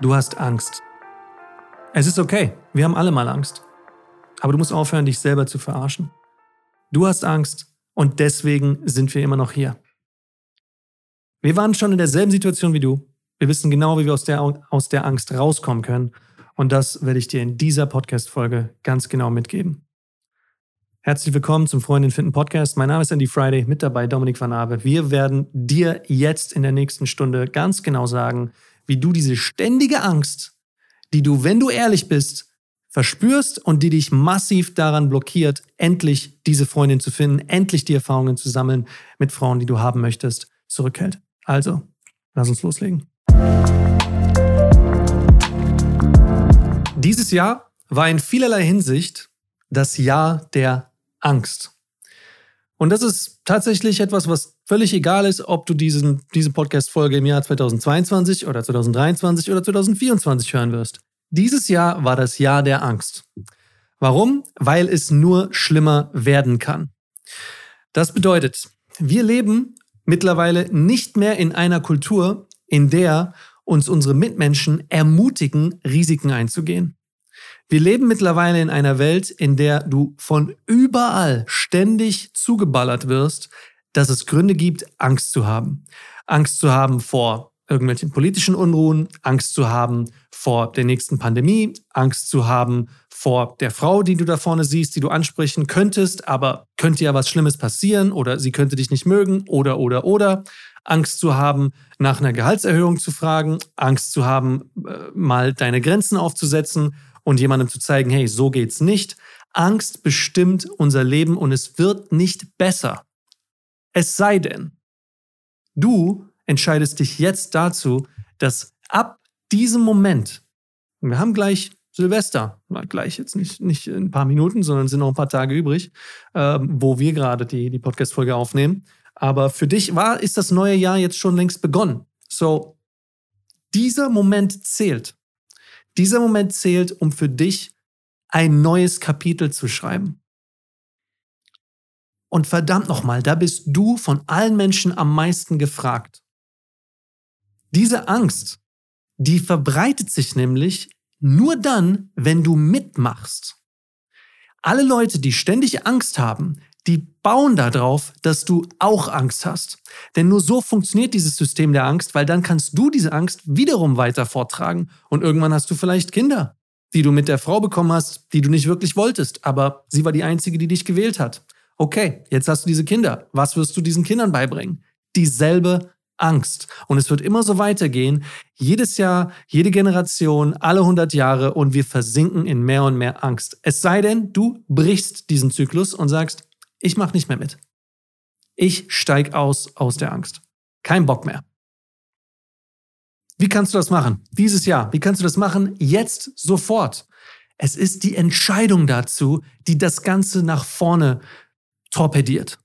Du hast Angst. Es ist okay, wir haben alle mal Angst. Aber du musst aufhören, dich selber zu verarschen. Du hast Angst und deswegen sind wir immer noch hier. Wir waren schon in derselben Situation wie du. Wir wissen genau, wie wir aus der, aus der Angst rauskommen können. Und das werde ich dir in dieser Podcast-Folge ganz genau mitgeben. Herzlich willkommen zum Freundin finden Podcast. Mein Name ist Andy Friday, mit dabei Dominik van Abe. Wir werden dir jetzt in der nächsten Stunde ganz genau sagen, wie du diese ständige Angst, die du, wenn du ehrlich bist, verspürst und die dich massiv daran blockiert, endlich diese Freundin zu finden, endlich die Erfahrungen zu sammeln mit Frauen, die du haben möchtest, zurückhält. Also, lass uns loslegen. Dieses Jahr war in vielerlei Hinsicht das Jahr der Angst. Und das ist tatsächlich etwas, was völlig egal ist, ob du diesen, diese Podcast-Folge im Jahr 2022 oder 2023 oder 2024 hören wirst. Dieses Jahr war das Jahr der Angst. Warum? Weil es nur schlimmer werden kann. Das bedeutet, wir leben mittlerweile nicht mehr in einer Kultur, in der uns unsere Mitmenschen ermutigen, Risiken einzugehen. Wir leben mittlerweile in einer Welt, in der du von überall ständig zugeballert wirst, dass es Gründe gibt, Angst zu haben. Angst zu haben vor irgendwelchen politischen Unruhen, Angst zu haben vor der nächsten Pandemie, Angst zu haben vor der Frau, die du da vorne siehst, die du ansprechen könntest, aber könnte ja was Schlimmes passieren oder sie könnte dich nicht mögen oder oder oder. Angst zu haben, nach einer Gehaltserhöhung zu fragen, Angst zu haben, äh, mal deine Grenzen aufzusetzen und jemandem zu zeigen, hey, so geht's nicht. Angst bestimmt unser Leben und es wird nicht besser. Es sei denn, du entscheidest dich jetzt dazu, dass ab diesem Moment, wir haben gleich Silvester, gleich jetzt nicht, nicht in ein paar Minuten, sondern sind noch ein paar Tage übrig, äh, wo wir gerade die, die Podcast-Folge aufnehmen. Aber für dich war, ist das neue Jahr jetzt schon längst begonnen. So, dieser Moment zählt. Dieser Moment zählt, um für dich ein neues Kapitel zu schreiben. Und verdammt nochmal, da bist du von allen Menschen am meisten gefragt. Diese Angst, die verbreitet sich nämlich nur dann, wenn du mitmachst. Alle Leute, die ständig Angst haben, die bauen darauf, dass du auch Angst hast. Denn nur so funktioniert dieses System der Angst, weil dann kannst du diese Angst wiederum weiter vortragen und irgendwann hast du vielleicht Kinder, die du mit der Frau bekommen hast, die du nicht wirklich wolltest, aber sie war die einzige, die dich gewählt hat. Okay, jetzt hast du diese Kinder. Was wirst du diesen Kindern beibringen? Dieselbe Angst. Und es wird immer so weitergehen. Jedes Jahr, jede Generation, alle 100 Jahre und wir versinken in mehr und mehr Angst. Es sei denn, du brichst diesen Zyklus und sagst, ich mache nicht mehr mit. Ich steig aus aus der Angst. Kein Bock mehr. Wie kannst du das machen? Dieses Jahr. Wie kannst du das machen? Jetzt sofort. Es ist die Entscheidung dazu, die das Ganze nach vorne torpediert.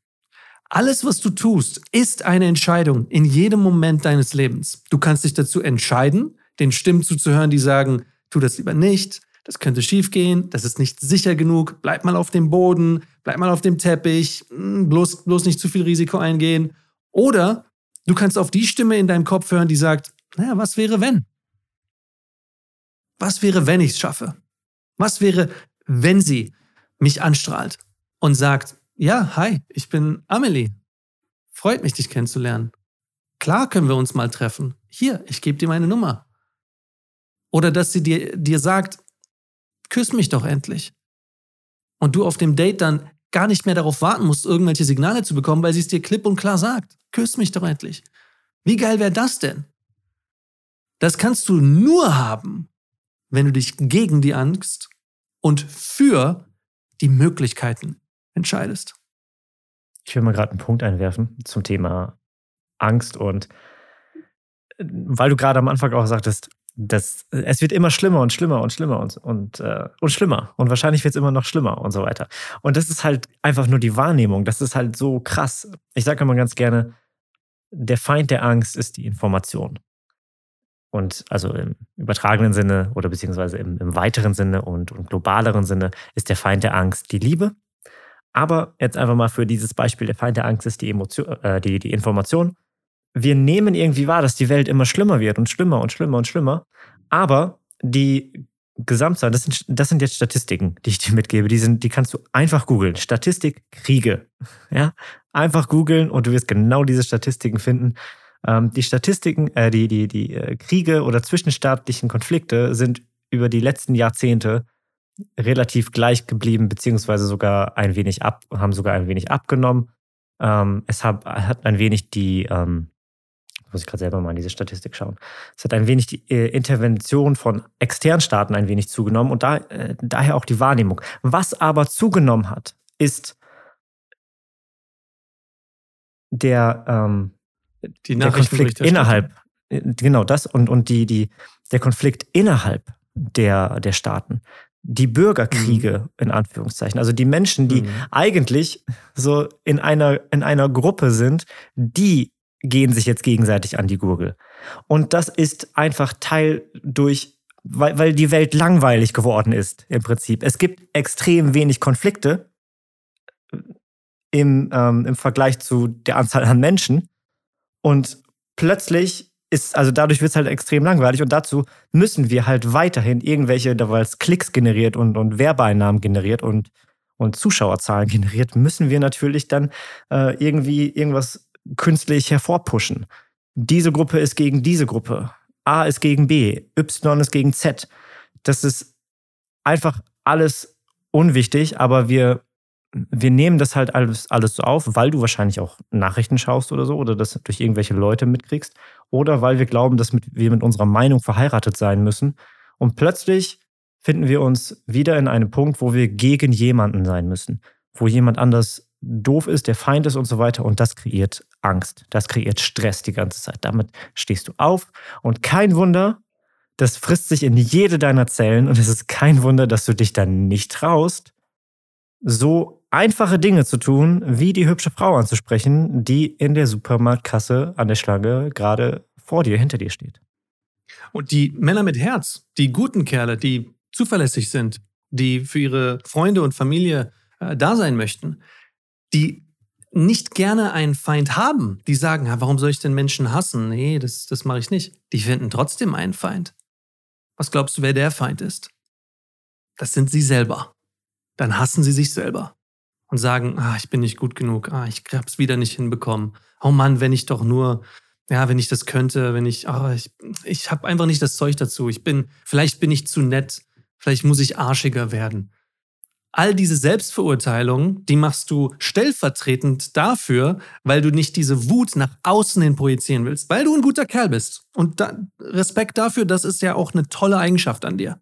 Alles, was du tust, ist eine Entscheidung in jedem Moment deines Lebens. Du kannst dich dazu entscheiden, den Stimmen zuzuhören, die sagen, tu das lieber nicht, das könnte schiefgehen, das ist nicht sicher genug, bleib mal auf dem Boden, bleib mal auf dem Teppich, hm, bloß, bloß nicht zu viel Risiko eingehen. Oder du kannst auf die Stimme in deinem Kopf hören, die sagt, naja, was wäre wenn? Was wäre, wenn ich es schaffe? Was wäre, wenn sie mich anstrahlt und sagt, ja, hi, ich bin Amelie. Freut mich, dich kennenzulernen. Klar können wir uns mal treffen. Hier, ich gebe dir meine Nummer. Oder dass sie dir, dir sagt, küss mich doch endlich. Und du auf dem Date dann gar nicht mehr darauf warten musst, irgendwelche Signale zu bekommen, weil sie es dir klipp und klar sagt. Küss mich doch endlich. Wie geil wäre das denn? Das kannst du nur haben, wenn du dich gegen die Angst und für die Möglichkeiten entscheidest. Ich will mal gerade einen Punkt einwerfen zum Thema Angst und äh, weil du gerade am Anfang auch sagtest, das, es wird immer schlimmer und schlimmer und schlimmer und, und, äh, und schlimmer. Und wahrscheinlich wird es immer noch schlimmer und so weiter. Und das ist halt einfach nur die Wahrnehmung. Das ist halt so krass. Ich sage immer ganz gerne, der Feind der Angst ist die Information. Und also im übertragenen Sinne oder beziehungsweise im, im weiteren Sinne und, und globaleren Sinne ist der Feind der Angst die Liebe. Aber jetzt einfach mal für dieses Beispiel, der Feind der Angst ist die, Emotion, äh, die, die Information wir nehmen irgendwie wahr, dass die Welt immer schlimmer wird und schlimmer und schlimmer und schlimmer. Aber die Gesamtzahl, das sind, das sind jetzt Statistiken, die ich dir mitgebe. Die, sind, die kannst du einfach googeln. Statistik Kriege. Ja? Einfach googeln und du wirst genau diese Statistiken finden. Ähm, die Statistiken, äh, die, die, die äh, Kriege oder zwischenstaatlichen Konflikte sind über die letzten Jahrzehnte relativ gleich geblieben, beziehungsweise sogar ein wenig ab, haben sogar ein wenig abgenommen. Ähm, es hat, hat ein wenig die, ähm, muss ich gerade selber mal in diese Statistik schauen. Es hat ein wenig die äh, Intervention von externen Staaten ein wenig zugenommen und da, äh, daher auch die Wahrnehmung. Was aber zugenommen hat, ist der, ähm, der Konflikt innerhalb, äh, genau das und, und die, die, der Konflikt innerhalb der, der Staaten. Die Bürgerkriege, in Anführungszeichen. Also die Menschen, die Mhm. eigentlich so in einer, in einer Gruppe sind, die gehen sich jetzt gegenseitig an die Gurgel. Und das ist einfach Teil durch, weil, weil die Welt langweilig geworden ist, im Prinzip. Es gibt extrem wenig Konflikte im, ähm, im Vergleich zu der Anzahl an Menschen. Und plötzlich ist, also dadurch wird es halt extrem langweilig und dazu müssen wir halt weiterhin irgendwelche, da weil es Klicks generiert und, und Werbeeinnahmen generiert und, und Zuschauerzahlen generiert, müssen wir natürlich dann äh, irgendwie irgendwas künstlich hervorpushen. Diese Gruppe ist gegen diese Gruppe. A ist gegen B, Y ist gegen Z. Das ist einfach alles unwichtig, aber wir, wir nehmen das halt alles, alles so auf, weil du wahrscheinlich auch Nachrichten schaust oder so oder das durch irgendwelche Leute mitkriegst oder weil wir glauben, dass wir mit unserer Meinung verheiratet sein müssen. Und plötzlich finden wir uns wieder in einem Punkt, wo wir gegen jemanden sein müssen, wo jemand anders doof ist, der Feind ist und so weiter. Und das kreiert Angst, das kreiert Stress die ganze Zeit. Damit stehst du auf und kein Wunder, das frisst sich in jede deiner Zellen und es ist kein Wunder, dass du dich dann nicht traust, so einfache Dinge zu tun, wie die hübsche Frau anzusprechen, die in der Supermarktkasse an der Schlange gerade vor dir, hinter dir steht. Und die Männer mit Herz, die guten Kerle, die zuverlässig sind, die für ihre Freunde und Familie äh, da sein möchten, die nicht gerne einen Feind haben, die sagen, "Ja, warum soll ich denn Menschen hassen? Nee, das, das mache ich nicht. Die finden trotzdem einen Feind. Was glaubst du, wer der Feind ist? Das sind sie selber. Dann hassen sie sich selber und sagen, ah, ich bin nicht gut genug, ah, ich hab's wieder nicht hinbekommen. Oh Mann, wenn ich doch nur, ja, wenn ich das könnte, wenn ich, ah, ich, ich habe einfach nicht das Zeug dazu. Ich bin, vielleicht bin ich zu nett, vielleicht muss ich arschiger werden. All diese Selbstverurteilungen, die machst du stellvertretend dafür, weil du nicht diese Wut nach außen hin projizieren willst, weil du ein guter Kerl bist. Und da, Respekt dafür, das ist ja auch eine tolle Eigenschaft an dir.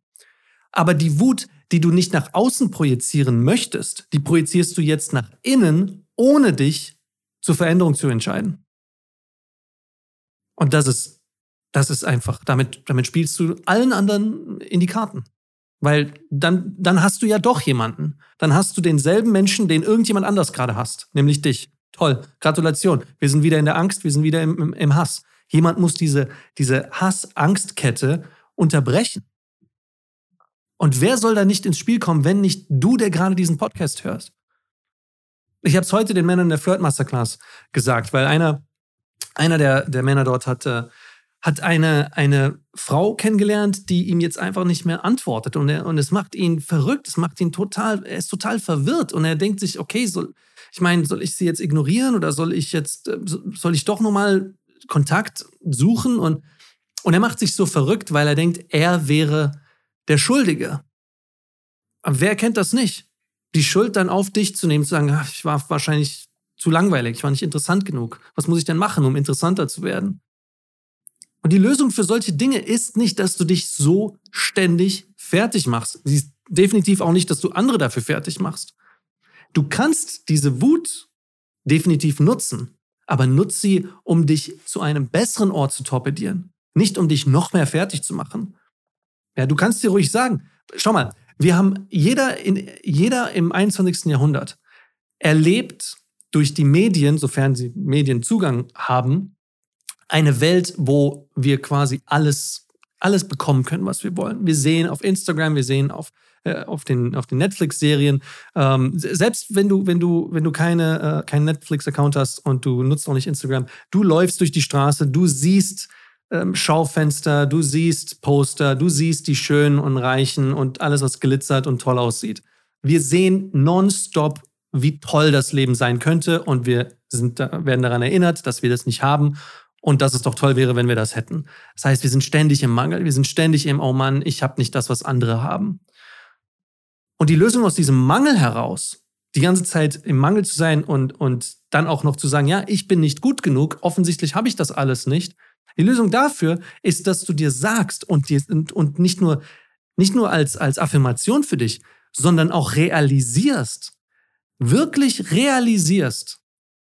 Aber die Wut, die du nicht nach außen projizieren möchtest, die projizierst du jetzt nach innen, ohne dich zur Veränderung zu entscheiden. Und das ist, das ist einfach, damit, damit spielst du allen anderen in die Karten. Weil dann, dann hast du ja doch jemanden. Dann hast du denselben Menschen, den irgendjemand anders gerade hasst, nämlich dich. Toll, Gratulation. Wir sind wieder in der Angst, wir sind wieder im, im, im Hass. Jemand muss diese, diese Hass-Angst-Kette unterbrechen. Und wer soll da nicht ins Spiel kommen, wenn nicht du, der gerade diesen Podcast hörst? Ich habe es heute den Männern in der Flirt Masterclass gesagt, weil einer, einer der, der Männer dort hat, äh, hat eine, eine Frau kennengelernt, die ihm jetzt einfach nicht mehr antwortet. Und, er, und es macht ihn verrückt, es macht ihn total, er ist total verwirrt. Und er denkt sich, okay, soll, ich meine, soll ich sie jetzt ignorieren oder soll ich jetzt, äh, soll ich doch nochmal Kontakt suchen? Und, und er macht sich so verrückt, weil er denkt, er wäre der Schuldige. Aber wer kennt das nicht? Die Schuld dann auf dich zu nehmen, zu sagen, ach, ich war wahrscheinlich zu langweilig, ich war nicht interessant genug. Was muss ich denn machen, um interessanter zu werden? Und die Lösung für solche Dinge ist nicht, dass du dich so ständig fertig machst. Sie ist definitiv auch nicht, dass du andere dafür fertig machst. Du kannst diese Wut definitiv nutzen, aber nutz sie, um dich zu einem besseren Ort zu torpedieren. Nicht um dich noch mehr fertig zu machen. Ja, du kannst dir ruhig sagen, schau mal, wir haben jeder, in, jeder im 21. Jahrhundert erlebt durch die Medien, sofern sie Medienzugang haben, eine Welt, wo wir quasi alles, alles bekommen können, was wir wollen. Wir sehen auf Instagram, wir sehen auf, äh, auf den, auf den Netflix-Serien. Ähm, selbst wenn du, wenn du, wenn du keine, äh, keinen Netflix-Account hast und du nutzt auch nicht Instagram, du läufst durch die Straße, du siehst ähm, Schaufenster, du siehst Poster, du siehst die Schönen und Reichen und alles, was glitzert und toll aussieht. Wir sehen nonstop, wie toll das Leben sein könnte und wir sind, werden daran erinnert, dass wir das nicht haben und dass es doch toll wäre, wenn wir das hätten. Das heißt, wir sind ständig im Mangel, wir sind ständig im, oh Mann, ich habe nicht das, was andere haben. Und die Lösung aus diesem Mangel heraus, die ganze Zeit im Mangel zu sein und, und dann auch noch zu sagen, ja, ich bin nicht gut genug, offensichtlich habe ich das alles nicht, die Lösung dafür ist, dass du dir sagst und, dir, und, und nicht nur, nicht nur als, als Affirmation für dich, sondern auch realisierst, wirklich realisierst,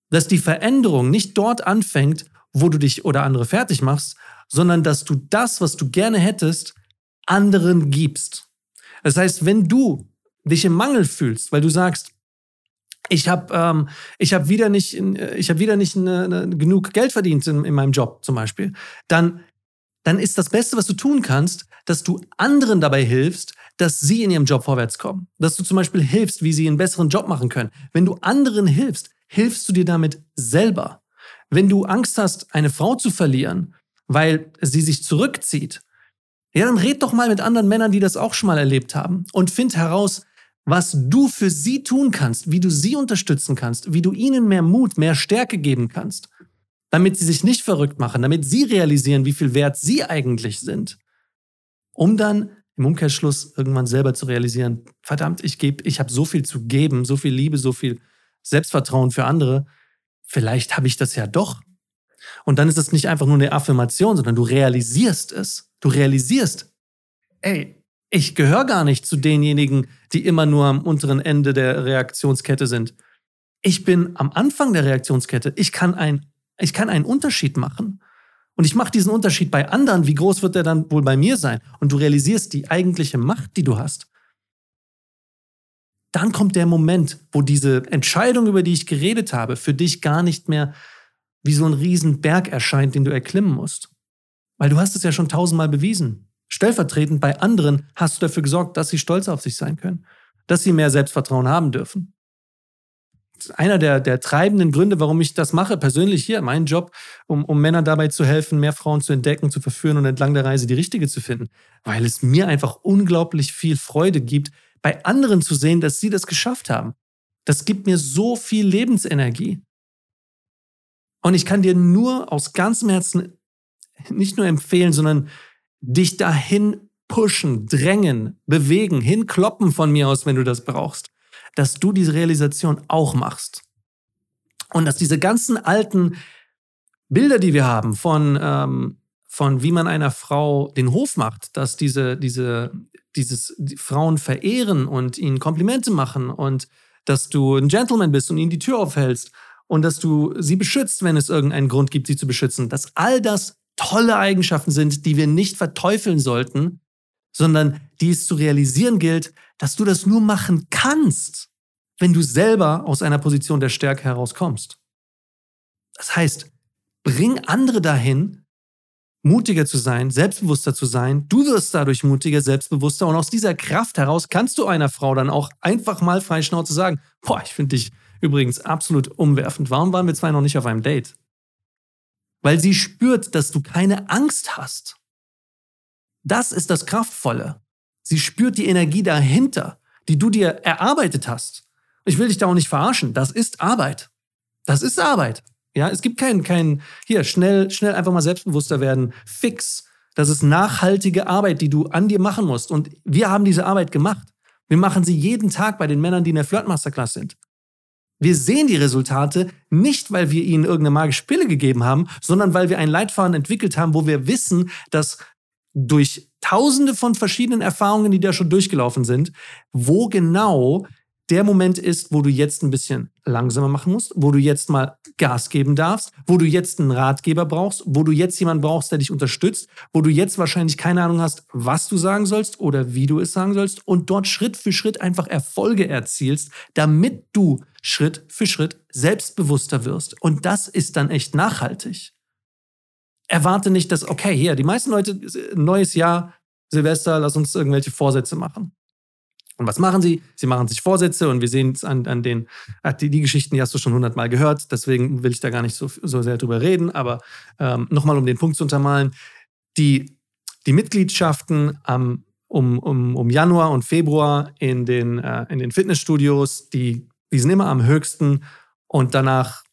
dass die Veränderung nicht dort anfängt, wo du dich oder andere fertig machst, sondern dass du das, was du gerne hättest, anderen gibst. Das heißt, wenn du dich im Mangel fühlst, weil du sagst, ich habe ähm, hab wieder nicht, äh, ich hab wieder nicht eine, eine, genug Geld verdient in, in meinem Job zum Beispiel, dann, dann ist das Beste, was du tun kannst, dass du anderen dabei hilfst, dass sie in ihrem Job vorwärts kommen. Dass du zum Beispiel hilfst, wie sie einen besseren Job machen können. Wenn du anderen hilfst, hilfst du dir damit selber. Wenn du Angst hast, eine Frau zu verlieren, weil sie sich zurückzieht, ja, dann red doch mal mit anderen Männern, die das auch schon mal erlebt haben und find heraus, was du für sie tun kannst, wie du sie unterstützen kannst, wie du ihnen mehr Mut, mehr Stärke geben kannst, damit sie sich nicht verrückt machen, damit sie realisieren, wie viel wert sie eigentlich sind, um dann im Umkehrschluss irgendwann selber zu realisieren, verdammt, ich gebe, ich habe so viel zu geben, so viel Liebe, so viel Selbstvertrauen für andere, vielleicht habe ich das ja doch. Und dann ist es nicht einfach nur eine Affirmation, sondern du realisierst es. Du realisierst, ey, ich gehöre gar nicht zu denjenigen, die immer nur am unteren Ende der Reaktionskette sind. Ich bin am Anfang der Reaktionskette. Ich kann, ein, ich kann einen Unterschied machen. Und ich mache diesen Unterschied bei anderen. Wie groß wird der dann wohl bei mir sein? Und du realisierst die eigentliche Macht, die du hast. Dann kommt der Moment, wo diese Entscheidung, über die ich geredet habe, für dich gar nicht mehr wie so ein Riesenberg erscheint, den du erklimmen musst. Weil du hast es ja schon tausendmal bewiesen. Stellvertretend bei anderen hast du dafür gesorgt, dass sie stolz auf sich sein können, dass sie mehr Selbstvertrauen haben dürfen. einer der, der treibenden Gründe, warum ich das mache, persönlich hier, mein Job, um, um Männern dabei zu helfen, mehr Frauen zu entdecken, zu verführen und entlang der Reise die richtige zu finden. Weil es mir einfach unglaublich viel Freude gibt, bei anderen zu sehen, dass sie das geschafft haben. Das gibt mir so viel Lebensenergie. Und ich kann dir nur aus ganzem Herzen nicht nur empfehlen, sondern dich dahin pushen, drängen, bewegen, hinkloppen von mir aus, wenn du das brauchst, dass du diese Realisation auch machst. Und dass diese ganzen alten Bilder, die wir haben von, ähm, von wie man einer Frau den Hof macht, dass diese, diese, dieses die Frauen verehren und ihnen Komplimente machen und dass du ein Gentleman bist und ihnen die Tür aufhältst und dass du sie beschützt, wenn es irgendeinen Grund gibt, sie zu beschützen, dass all das tolle Eigenschaften sind, die wir nicht verteufeln sollten, sondern die es zu realisieren gilt, dass du das nur machen kannst, wenn du selber aus einer Position der Stärke herauskommst. Das heißt, bring andere dahin, mutiger zu sein, selbstbewusster zu sein. Du wirst dadurch mutiger, selbstbewusster und aus dieser Kraft heraus kannst du einer Frau dann auch einfach mal frei Schnauze sagen, boah, ich finde dich übrigens absolut umwerfend. Warum waren wir zwei noch nicht auf einem Date? weil sie spürt, dass du keine Angst hast. Das ist das Kraftvolle. Sie spürt die Energie dahinter, die du dir erarbeitet hast. Ich will dich da auch nicht verarschen. Das ist Arbeit. Das ist Arbeit. Ja, es gibt keinen, keinen, hier, schnell, schnell einfach mal selbstbewusster werden. Fix. Das ist nachhaltige Arbeit, die du an dir machen musst. Und wir haben diese Arbeit gemacht. Wir machen sie jeden Tag bei den Männern, die in der Flirtmasterclass sind. Wir sehen die Resultate nicht, weil wir ihnen irgendeine magische Pille gegeben haben, sondern weil wir einen Leitfaden entwickelt haben, wo wir wissen, dass durch tausende von verschiedenen Erfahrungen, die da schon durchgelaufen sind, wo genau der Moment ist, wo du jetzt ein bisschen langsamer machen musst, wo du jetzt mal Gas geben darfst, wo du jetzt einen Ratgeber brauchst, wo du jetzt jemanden brauchst, der dich unterstützt, wo du jetzt wahrscheinlich keine Ahnung hast, was du sagen sollst oder wie du es sagen sollst und dort Schritt für Schritt einfach Erfolge erzielst, damit du Schritt für Schritt selbstbewusster wirst. Und das ist dann echt nachhaltig. Erwarte nicht, dass, okay, hier, die meisten Leute, neues Jahr, Silvester, lass uns irgendwelche Vorsätze machen. Und was machen sie? Sie machen sich Vorsätze und wir sehen es an, an den, ah, die, die Geschichten, die hast du schon hundertmal gehört, deswegen will ich da gar nicht so, so sehr drüber reden, aber ähm, nochmal, um den Punkt zu untermalen, die, die Mitgliedschaften am, um, um, um Januar und Februar in den, äh, in den Fitnessstudios, die, die sind immer am höchsten und danach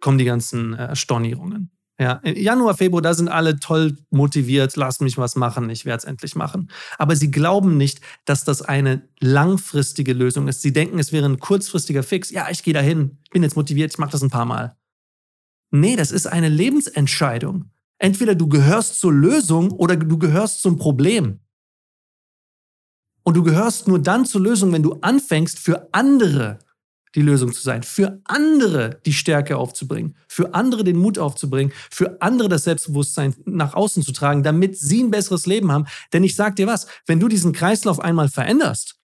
kommen die ganzen äh, Stornierungen. Ja, Januar, Februar, da sind alle toll motiviert, lass mich was machen, ich werde es endlich machen. Aber sie glauben nicht, dass das eine langfristige Lösung ist. Sie denken, es wäre ein kurzfristiger Fix. Ja, ich gehe dahin, bin jetzt motiviert, ich mache das ein paar Mal. Nee, das ist eine Lebensentscheidung. Entweder du gehörst zur Lösung oder du gehörst zum Problem. Und du gehörst nur dann zur Lösung, wenn du anfängst, für andere die Lösung zu sein, für andere die Stärke aufzubringen, für andere den Mut aufzubringen, für andere das Selbstbewusstsein nach außen zu tragen, damit sie ein besseres Leben haben. Denn ich sag dir was, wenn du diesen Kreislauf einmal veränderst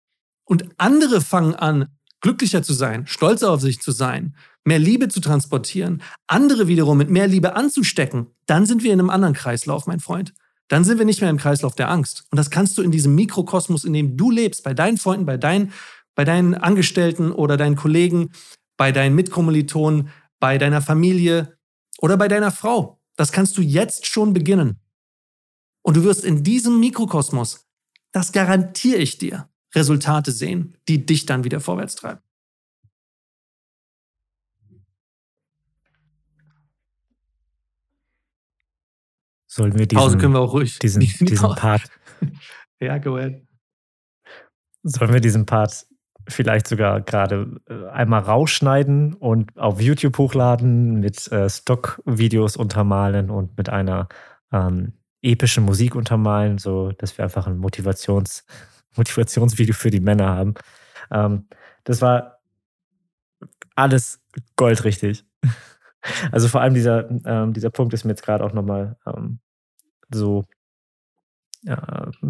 und andere fangen an, glücklicher zu sein, stolzer auf sich zu sein, mehr Liebe zu transportieren, andere wiederum mit mehr Liebe anzustecken, dann sind wir in einem anderen Kreislauf, mein Freund. Dann sind wir nicht mehr im Kreislauf der Angst. Und das kannst du in diesem Mikrokosmos, in dem du lebst, bei deinen Freunden, bei deinen bei deinen Angestellten oder deinen Kollegen, bei deinen Mitkommilitonen, bei deiner Familie oder bei deiner Frau. Das kannst du jetzt schon beginnen. Und du wirst in diesem Mikrokosmos, das garantiere ich dir, Resultate sehen, die dich dann wieder vorwärts treiben. Sollen wir diesen, Pause können wir auch ruhig. diesen, diesen Part. ja, go ahead. Sollen wir diesen Part vielleicht sogar gerade äh, einmal rausschneiden und auf YouTube hochladen, mit äh, Stock-Videos untermalen und mit einer ähm, epischen Musik untermalen, so dass wir einfach ein Motivations Motivationsvideo für die Männer haben. Ähm, das war alles goldrichtig. Also vor allem dieser, ähm, dieser Punkt ist mir jetzt gerade auch nochmal ähm, so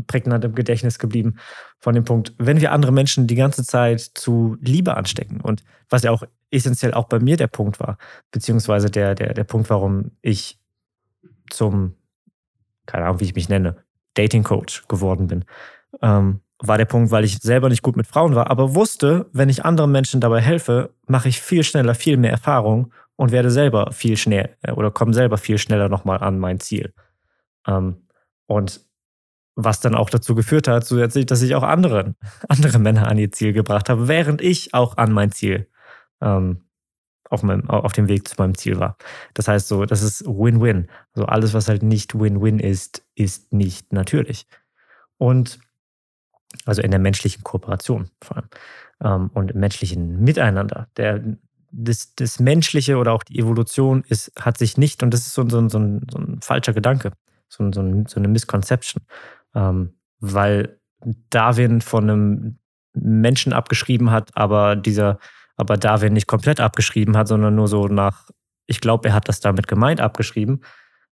prägnant im Gedächtnis geblieben von dem Punkt, wenn wir andere Menschen die ganze Zeit zu Liebe anstecken und was ja auch essentiell auch bei mir der Punkt war, beziehungsweise der, der, der Punkt, warum ich zum, keine Ahnung, wie ich mich nenne, Dating Coach geworden bin, ähm, war der Punkt, weil ich selber nicht gut mit Frauen war, aber wusste, wenn ich anderen Menschen dabei helfe, mache ich viel schneller, viel mehr Erfahrung und werde selber viel schnell äh, oder komme selber viel schneller nochmal an mein Ziel. Ähm, und was dann auch dazu geführt hat, zusätzlich, dass ich auch andere, andere Männer an ihr Ziel gebracht habe, während ich auch an mein Ziel, ähm, auf, meinem, auf dem Weg zu meinem Ziel war. Das heißt so, das ist Win-Win. Also alles, was halt nicht Win-Win ist, ist nicht natürlich. Und also in der menschlichen Kooperation vor allem ähm, und im menschlichen Miteinander. Der, das, das Menschliche oder auch die Evolution ist, hat sich nicht, und das ist so, so, so, ein, so ein falscher Gedanke, so, so, so eine Misconception. Ähm, weil Darwin von einem Menschen abgeschrieben hat, aber dieser, aber Darwin nicht komplett abgeschrieben hat, sondern nur so nach, ich glaube, er hat das damit gemeint, abgeschrieben,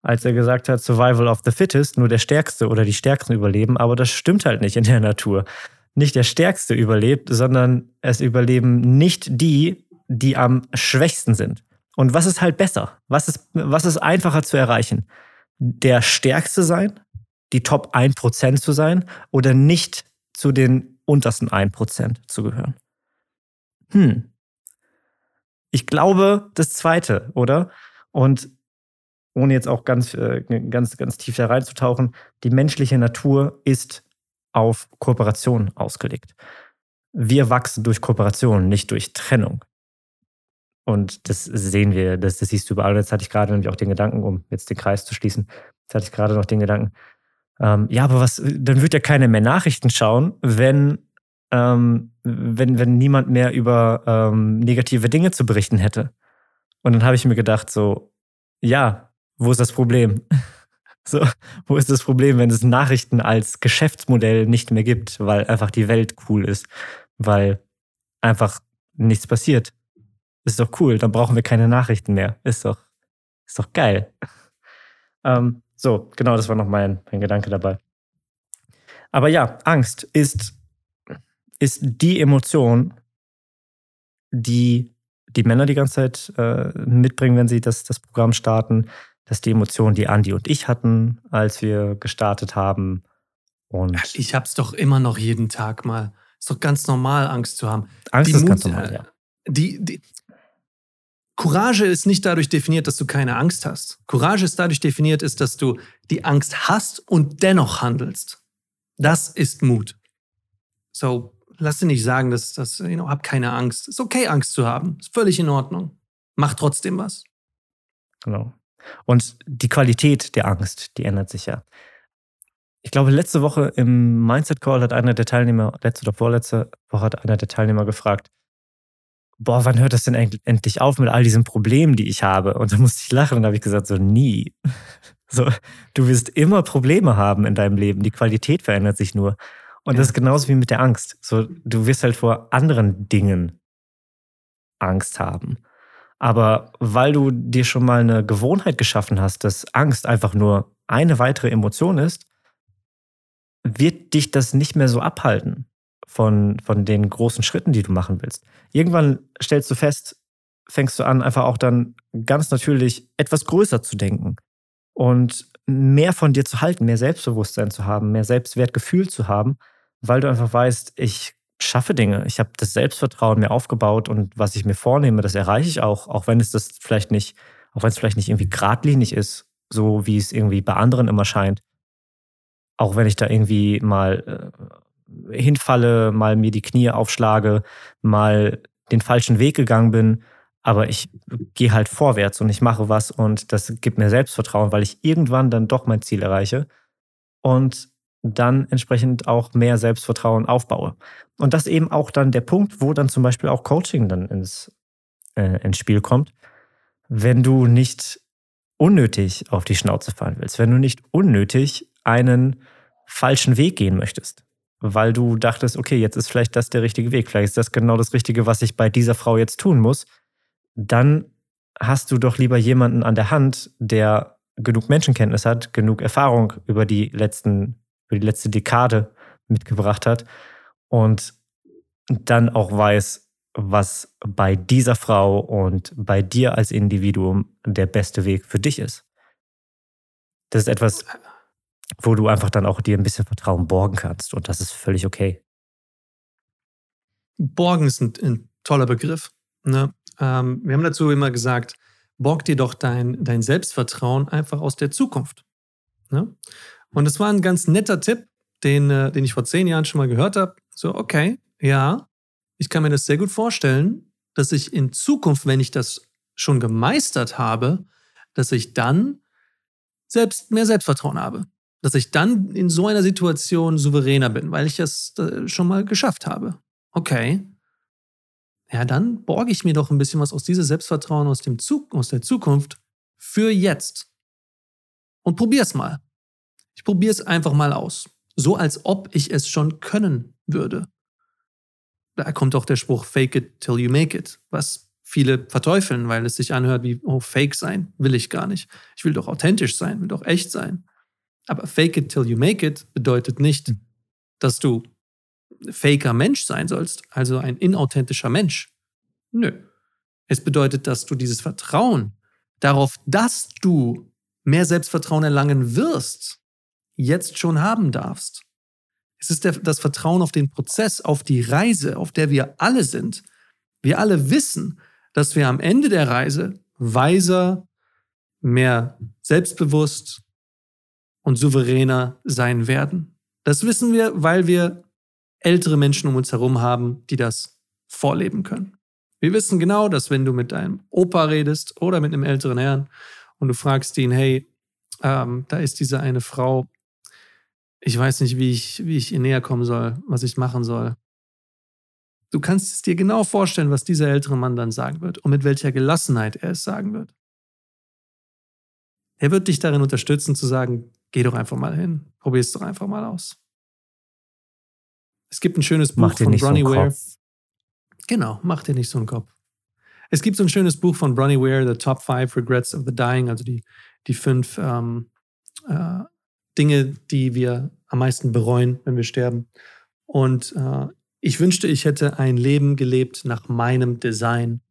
als er gesagt hat, Survival of the Fittest, nur der Stärkste oder die Stärksten überleben, aber das stimmt halt nicht in der Natur. Nicht der Stärkste überlebt, sondern es überleben nicht die, die am schwächsten sind. Und was ist halt besser? Was ist, was ist einfacher zu erreichen? Der Stärkste sein die Top 1% zu sein oder nicht zu den untersten 1% zu gehören? Hm. Ich glaube, das zweite, oder? Und ohne jetzt auch ganz, äh, ganz, ganz tief da reinzutauchen, die menschliche Natur ist auf Kooperation ausgelegt. Wir wachsen durch Kooperation, nicht durch Trennung. Und das sehen wir, das, das siehst du überall. Jetzt hatte ich gerade nämlich auch den Gedanken, um jetzt den Kreis zu schließen, jetzt hatte ich gerade noch den Gedanken, ähm, ja, aber was, dann wird ja keiner mehr Nachrichten schauen, wenn, ähm, wenn, wenn niemand mehr über ähm, negative Dinge zu berichten hätte. Und dann habe ich mir gedacht, so, ja, wo ist das Problem? so, wo ist das Problem, wenn es Nachrichten als Geschäftsmodell nicht mehr gibt, weil einfach die Welt cool ist, weil einfach nichts passiert. Ist doch cool, dann brauchen wir keine Nachrichten mehr. Ist doch, ist doch geil. ähm, so, genau, das war noch mein, mein Gedanke dabei. Aber ja, Angst ist, ist die Emotion, die die Männer die ganze Zeit äh, mitbringen, wenn sie das, das Programm starten. Das ist die Emotion, die Andi und ich hatten, als wir gestartet haben. Und ich hab's doch immer noch jeden Tag mal. Ist doch ganz normal, Angst zu haben. Angst Die ist Mut- ganz normal, ja. Die, die Courage ist nicht dadurch definiert, dass du keine Angst hast. Courage ist dadurch definiert, ist, dass du die Angst hast und dennoch handelst. Das ist Mut. So, lass dir nicht sagen, dass das, you know, hab keine Angst. Ist okay, Angst zu haben. Ist völlig in Ordnung. Mach trotzdem was. Genau. Und die Qualität der Angst, die ändert sich ja. Ich glaube, letzte Woche im Mindset Call hat einer der Teilnehmer, letzte oder vorletzte Woche hat einer der Teilnehmer gefragt, boah, wann hört das denn end- endlich auf mit all diesen Problemen, die ich habe? Und da musste ich lachen und da habe ich gesagt, so nie. So, du wirst immer Probleme haben in deinem Leben. Die Qualität verändert sich nur. Und das ist genauso wie mit der Angst. So, du wirst halt vor anderen Dingen Angst haben. Aber weil du dir schon mal eine Gewohnheit geschaffen hast, dass Angst einfach nur eine weitere Emotion ist, wird dich das nicht mehr so abhalten von, von den großen Schritten, die du machen willst. Irgendwann stellst du fest, fängst du an, einfach auch dann ganz natürlich etwas größer zu denken und mehr von dir zu halten, mehr Selbstbewusstsein zu haben, mehr Selbstwertgefühl zu haben, weil du einfach weißt, ich schaffe Dinge, ich habe das Selbstvertrauen mir aufgebaut und was ich mir vornehme, das erreiche ich auch, auch wenn es das vielleicht nicht, auch wenn es vielleicht nicht irgendwie geradlinig ist, so wie es irgendwie bei anderen immer scheint. Auch wenn ich da irgendwie mal äh, hinfalle, mal mir die Knie aufschlage, mal den falschen Weg gegangen bin, aber ich gehe halt vorwärts und ich mache was und das gibt mir Selbstvertrauen, weil ich irgendwann dann doch mein Ziel erreiche und dann entsprechend auch mehr Selbstvertrauen aufbaue. Und das eben auch dann der Punkt, wo dann zum Beispiel auch Coaching dann ins, äh, ins Spiel kommt, wenn du nicht unnötig auf die Schnauze fallen willst, wenn du nicht unnötig einen falschen Weg gehen möchtest, weil du dachtest, okay, jetzt ist vielleicht das der richtige Weg, vielleicht ist das genau das Richtige, was ich bei dieser Frau jetzt tun muss, dann hast du doch lieber jemanden an der Hand, der genug Menschenkenntnis hat, genug Erfahrung über die letzten, über die letzte Dekade mitgebracht hat und dann auch weiß, was bei dieser Frau und bei dir als Individuum der beste Weg für dich ist. Das ist etwas, wo du einfach dann auch dir ein bisschen Vertrauen borgen kannst und das ist völlig okay. Borgen ist ein, ein toller Begriff. Ne? Ähm, wir haben dazu immer gesagt, borg dir doch dein, dein Selbstvertrauen einfach aus der Zukunft. Ne? Und das war ein ganz netter Tipp, den, äh, den ich vor zehn Jahren schon mal gehört habe. So, okay, ja, ich kann mir das sehr gut vorstellen, dass ich in Zukunft, wenn ich das schon gemeistert habe, dass ich dann selbst mehr Selbstvertrauen habe. Dass ich dann in so einer Situation souveräner bin, weil ich das äh, schon mal geschafft habe. Okay. Ja, dann borge ich mir doch ein bisschen was aus diesem Selbstvertrauen aus, dem Zug, aus der Zukunft für jetzt. Und probier's mal. Ich probier's einfach mal aus. So als ob ich es schon können würde. Da kommt auch der Spruch Fake it till you make it, was viele verteufeln, weil es sich anhört wie, oh, fake sein, will ich gar nicht. Ich will doch authentisch sein, will doch echt sein. Aber fake it till you make it bedeutet nicht, dass du faker Mensch sein sollst, also ein inauthentischer Mensch. Nö. Es bedeutet, dass du dieses Vertrauen darauf, dass du mehr Selbstvertrauen erlangen wirst, jetzt schon haben darfst. Es ist der, das Vertrauen auf den Prozess, auf die Reise, auf der wir alle sind. Wir alle wissen, dass wir am Ende der Reise weiser, mehr selbstbewusst und souveräner sein werden. Das wissen wir, weil wir ältere Menschen um uns herum haben, die das vorleben können. Wir wissen genau, dass wenn du mit deinem Opa redest oder mit einem älteren Herrn und du fragst ihn, hey, ähm, da ist diese eine Frau, ich weiß nicht, wie ich, wie ich ihr näher kommen soll, was ich machen soll. Du kannst es dir genau vorstellen, was dieser ältere Mann dann sagen wird und mit welcher Gelassenheit er es sagen wird. Er wird dich darin unterstützen zu sagen, geh doch einfach mal hin, probier es doch einfach mal aus. Es gibt ein schönes Buch von so Bronnie einen Ware. Genau, mach dir nicht so einen Kopf. Es gibt so ein schönes Buch von Bronnie Ware, The Top Five Regrets of the Dying, also die, die fünf ähm, äh, Dinge, die wir am meisten bereuen, wenn wir sterben. Und äh, ich wünschte, ich hätte ein Leben gelebt nach meinem Design,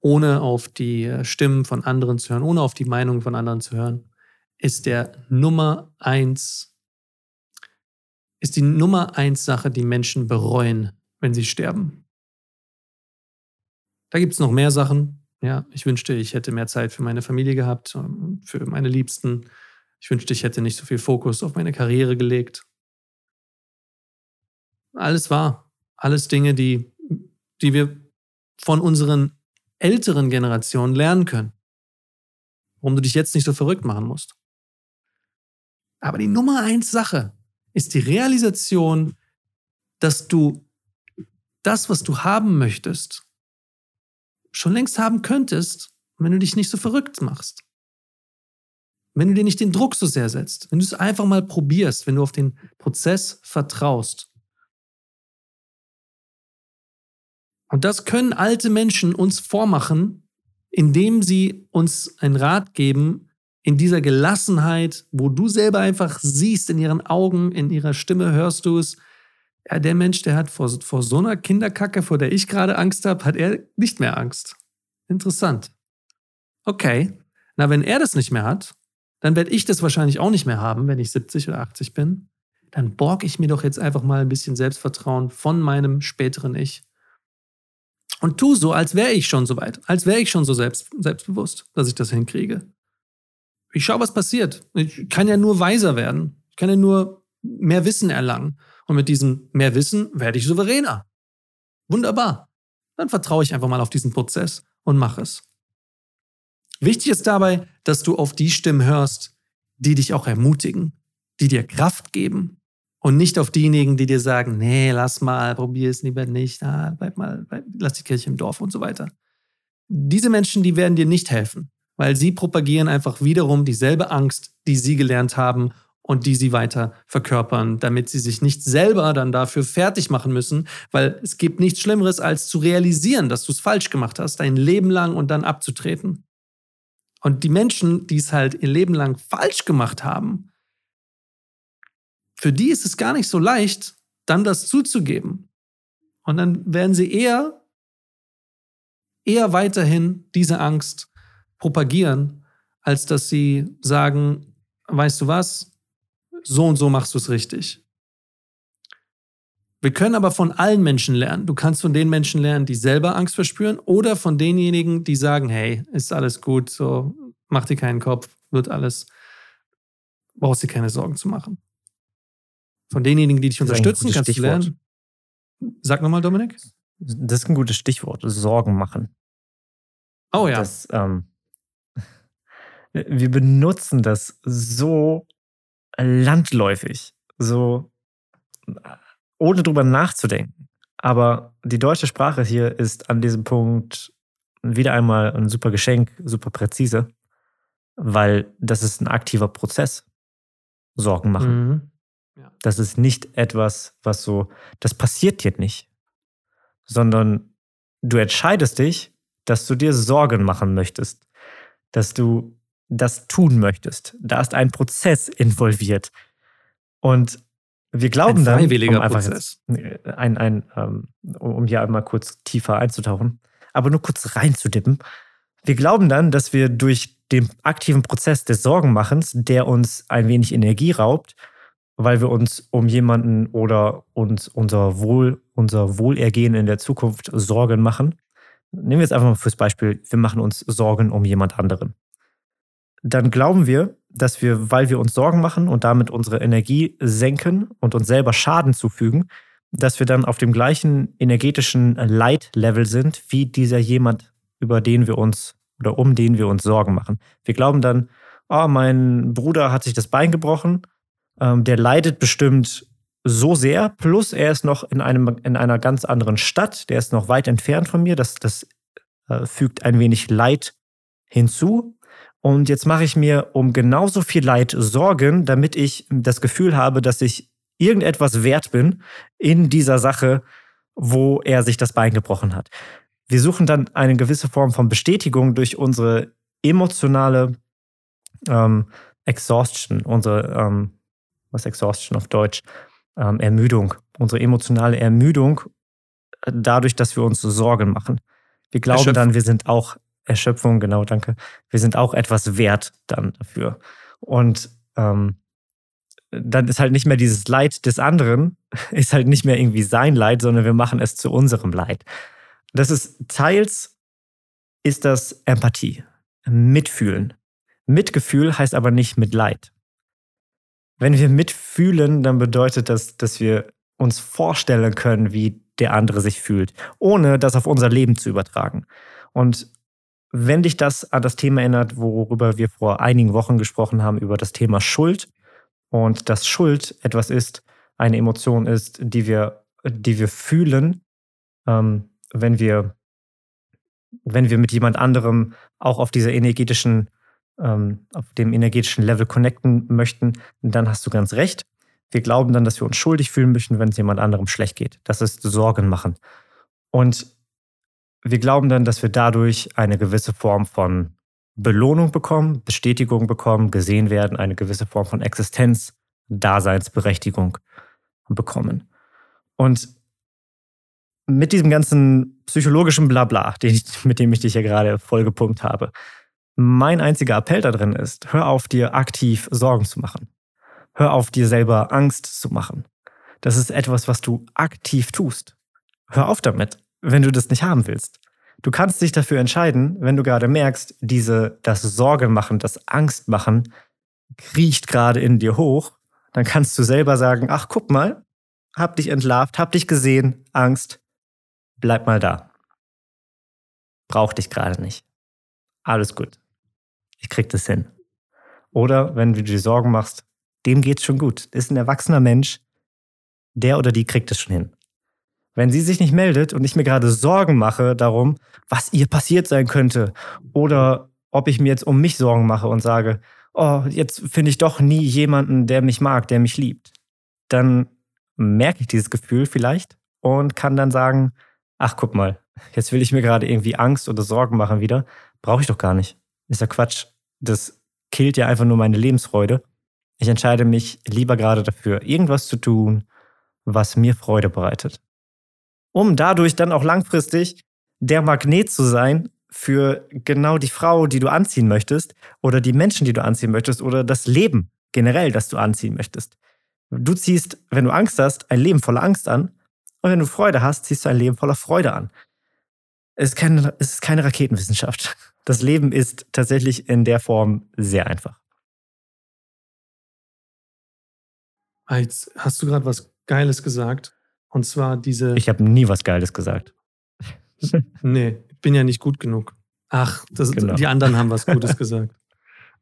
ohne auf die äh, Stimmen von anderen zu hören, ohne auf die Meinung von anderen zu hören, ist der Nummer eins ist die Nummer eins Sache, die Menschen bereuen, wenn sie sterben. Da gibt es noch mehr Sachen. Ja, ich wünschte, ich hätte mehr Zeit für meine Familie gehabt, für meine Liebsten. Ich wünschte, ich hätte nicht so viel Fokus auf meine Karriere gelegt. Alles wahr. Alles Dinge, die, die wir von unseren älteren Generationen lernen können. Warum du dich jetzt nicht so verrückt machen musst. Aber die Nummer eins Sache ist die Realisation, dass du das, was du haben möchtest, schon längst haben könntest, wenn du dich nicht so verrückt machst. Wenn du dir nicht den Druck so sehr setzt, wenn du es einfach mal probierst, wenn du auf den Prozess vertraust. Und das können alte Menschen uns vormachen, indem sie uns einen Rat geben, in dieser Gelassenheit, wo du selber einfach siehst, in ihren Augen, in ihrer Stimme hörst du es. Ja, der Mensch, der hat vor, vor so einer Kinderkacke, vor der ich gerade Angst habe, hat er nicht mehr Angst. Interessant. Okay. Na, wenn er das nicht mehr hat, dann werde ich das wahrscheinlich auch nicht mehr haben, wenn ich 70 oder 80 bin. Dann borg ich mir doch jetzt einfach mal ein bisschen Selbstvertrauen von meinem späteren Ich. Und tu so, als wäre ich schon so weit, als wäre ich schon so selbst, selbstbewusst, dass ich das hinkriege. Ich schaue, was passiert. Ich kann ja nur weiser werden. Ich kann ja nur mehr Wissen erlangen. Und mit diesem mehr Wissen werde ich souveräner. Wunderbar. Dann vertraue ich einfach mal auf diesen Prozess und mache es. Wichtig ist dabei, dass du auf die Stimmen hörst, die dich auch ermutigen, die dir Kraft geben und nicht auf diejenigen, die dir sagen, nee, lass mal, probier es lieber nicht, ah, bleib mal, bleib, lass die Kirche im Dorf und so weiter. Diese Menschen, die werden dir nicht helfen, weil sie propagieren einfach wiederum dieselbe Angst, die sie gelernt haben und die sie weiter verkörpern, damit sie sich nicht selber dann dafür fertig machen müssen, weil es gibt nichts Schlimmeres, als zu realisieren, dass du es falsch gemacht hast, dein Leben lang und dann abzutreten. Und die Menschen, die es halt ihr Leben lang falsch gemacht haben, für die ist es gar nicht so leicht, dann das zuzugeben. Und dann werden sie eher, eher weiterhin diese Angst propagieren, als dass sie sagen, weißt du was, so und so machst du es richtig. Wir können aber von allen Menschen lernen. Du kannst von den Menschen lernen, die selber Angst verspüren oder von denjenigen, die sagen, hey, ist alles gut, so mach dir keinen Kopf, wird alles, brauchst dir keine Sorgen zu machen. Von denjenigen, die dich unterstützen, kannst Stichwort. du lernen. Sag nochmal, Dominik. Das ist ein gutes Stichwort, Sorgen machen. Oh ja. Das, ähm, wir benutzen das so landläufig, so ohne drüber nachzudenken. Aber die deutsche Sprache hier ist an diesem Punkt wieder einmal ein super Geschenk, super präzise, weil das ist ein aktiver Prozess. Sorgen machen. Mhm. Ja. Das ist nicht etwas, was so, das passiert dir nicht, sondern du entscheidest dich, dass du dir Sorgen machen möchtest, dass du das tun möchtest. Da ist ein Prozess involviert. Und wir glauben ein dann, freiwilliger um Prozess. Ein, ein, ähm, um hier einmal kurz tiefer einzutauchen, aber nur kurz reinzudippen. Wir glauben dann, dass wir durch den aktiven Prozess des Sorgenmachens, der uns ein wenig Energie raubt, weil wir uns um jemanden oder uns unser Wohl, unser Wohlergehen in der Zukunft Sorgen machen. Nehmen wir jetzt einfach mal fürs Beispiel, wir machen uns Sorgen um jemand anderen. Dann glauben wir, dass wir, weil wir uns Sorgen machen und damit unsere Energie senken und uns selber Schaden zufügen, dass wir dann auf dem gleichen energetischen Leitlevel sind wie dieser jemand, über den wir uns oder um den wir uns Sorgen machen. Wir glauben dann, oh, mein Bruder hat sich das Bein gebrochen, ähm, der leidet bestimmt so sehr, plus er ist noch in, einem, in einer ganz anderen Stadt, der ist noch weit entfernt von mir, das, das äh, fügt ein wenig Leid hinzu. Und jetzt mache ich mir um genauso viel Leid Sorgen, damit ich das Gefühl habe, dass ich irgendetwas wert bin in dieser Sache, wo er sich das Bein gebrochen hat. Wir suchen dann eine gewisse Form von Bestätigung durch unsere emotionale ähm, Exhaustion, unsere, ähm, was Exhaustion auf Deutsch, ähm, Ermüdung, unsere emotionale Ermüdung, äh, dadurch, dass wir uns Sorgen machen. Wir glauben dann, wir sind auch Erschöpfung, genau, danke. Wir sind auch etwas wert dann dafür. Und ähm, dann ist halt nicht mehr dieses Leid des anderen, ist halt nicht mehr irgendwie sein Leid, sondern wir machen es zu unserem Leid. Das ist teils ist das Empathie, Mitfühlen. Mitgefühl heißt aber nicht Mitleid. Wenn wir mitfühlen, dann bedeutet das, dass wir uns vorstellen können, wie der andere sich fühlt, ohne das auf unser Leben zu übertragen. Und wenn dich das an das Thema erinnert, worüber wir vor einigen Wochen gesprochen haben, über das Thema Schuld, und dass Schuld etwas ist, eine Emotion ist, die wir, die wir fühlen, ähm, wenn wir, wenn wir mit jemand anderem auch auf dieser energetischen, ähm, auf dem energetischen Level connecten möchten, dann hast du ganz recht. Wir glauben dann, dass wir uns schuldig fühlen müssen, wenn es jemand anderem schlecht geht. Das ist Sorgen machen. Und wir glauben dann, dass wir dadurch eine gewisse Form von Belohnung bekommen, Bestätigung bekommen, gesehen werden, eine gewisse Form von Existenz, Daseinsberechtigung bekommen. Und mit diesem ganzen psychologischen Blabla, mit dem ich dich ja gerade vollgepumpt habe, mein einziger Appell da drin ist, hör auf, dir aktiv Sorgen zu machen. Hör auf, dir selber Angst zu machen. Das ist etwas, was du aktiv tust. Hör auf damit, wenn du das nicht haben willst. Du kannst dich dafür entscheiden, wenn du gerade merkst, diese, das Sorge machen, das Angst machen, kriecht gerade in dir hoch, dann kannst du selber sagen, ach, guck mal, hab dich entlarvt, hab dich gesehen, Angst, bleib mal da. Brauch dich gerade nicht. Alles gut. Ich krieg das hin. Oder wenn du dir Sorgen machst, dem geht's schon gut. Ist ein erwachsener Mensch, der oder die kriegt es schon hin. Wenn sie sich nicht meldet und ich mir gerade Sorgen mache darum, was ihr passiert sein könnte oder ob ich mir jetzt um mich Sorgen mache und sage, oh, jetzt finde ich doch nie jemanden, der mich mag, der mich liebt, dann merke ich dieses Gefühl vielleicht und kann dann sagen, ach guck mal, jetzt will ich mir gerade irgendwie Angst oder Sorgen machen wieder, brauche ich doch gar nicht. Ist ja Quatsch. Das killt ja einfach nur meine Lebensfreude. Ich entscheide mich lieber gerade dafür, irgendwas zu tun, was mir Freude bereitet um dadurch dann auch langfristig der Magnet zu sein für genau die Frau, die du anziehen möchtest oder die Menschen, die du anziehen möchtest oder das Leben generell, das du anziehen möchtest. Du ziehst, wenn du Angst hast, ein Leben voller Angst an und wenn du Freude hast, ziehst du ein Leben voller Freude an. Es ist keine, es ist keine Raketenwissenschaft. Das Leben ist tatsächlich in der Form sehr einfach. Jetzt hast du gerade was Geiles gesagt. Und zwar diese. Ich habe nie was Geiles gesagt. nee, ich bin ja nicht gut genug. Ach, das, genau. die anderen haben was Gutes gesagt.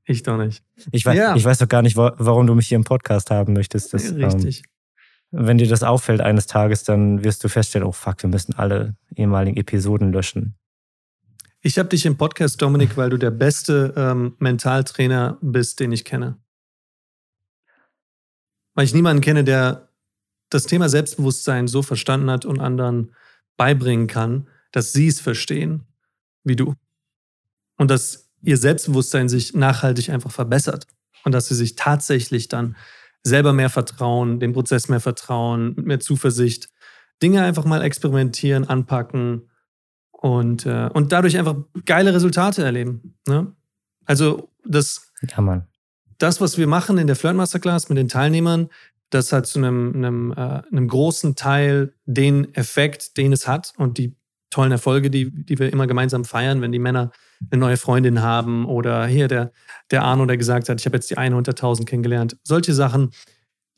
Ich doch nicht. Ich weiß, ja. ich weiß doch gar nicht, warum du mich hier im Podcast haben möchtest. Das, Richtig. Ähm, wenn dir das auffällt eines Tages, dann wirst du feststellen, oh fuck, wir müssen alle ehemaligen Episoden löschen. Ich habe dich im Podcast, Dominik, weil du der beste ähm, Mentaltrainer bist, den ich kenne. Weil ich niemanden kenne, der das Thema Selbstbewusstsein so verstanden hat und anderen beibringen kann, dass sie es verstehen, wie du. Und dass ihr Selbstbewusstsein sich nachhaltig einfach verbessert. Und dass sie sich tatsächlich dann selber mehr vertrauen, dem Prozess mehr vertrauen, mit mehr Zuversicht, Dinge einfach mal experimentieren, anpacken und, äh, und dadurch einfach geile Resultate erleben. Ne? Also das, ja, das, was wir machen in der Flirt Masterclass mit den Teilnehmern, das hat zu einem, einem, äh, einem großen Teil den Effekt, den es hat und die tollen Erfolge, die, die wir immer gemeinsam feiern, wenn die Männer eine neue Freundin haben oder hier der, der Arno, der gesagt hat, ich habe jetzt die eine unter 1000 kennengelernt. Solche Sachen,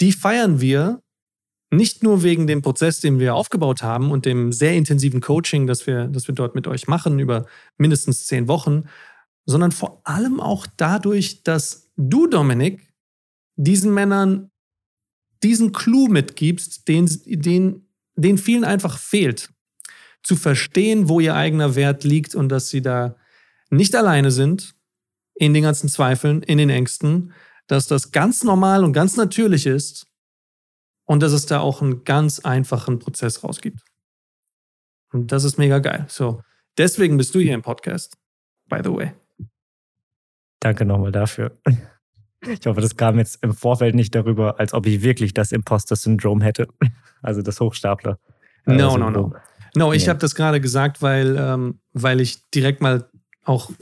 die feiern wir nicht nur wegen dem Prozess, den wir aufgebaut haben und dem sehr intensiven Coaching, das wir, das wir dort mit euch machen über mindestens zehn Wochen, sondern vor allem auch dadurch, dass du, Dominik, diesen Männern diesen Clou mitgibst, den, den, den vielen einfach fehlt. Zu verstehen, wo ihr eigener Wert liegt und dass sie da nicht alleine sind in den ganzen Zweifeln, in den Ängsten, dass das ganz normal und ganz natürlich ist und dass es da auch einen ganz einfachen Prozess rausgibt. Und das ist mega geil. So, deswegen bist du hier im Podcast, by the way. Danke nochmal dafür. Ich hoffe, das kam jetzt im Vorfeld nicht darüber, als ob ich wirklich das Imposter-Syndrom hätte. Also das Hochstapler. Äh, no, no, no. No, ich nee. habe das gerade gesagt, weil, ähm, weil ich direkt mal auch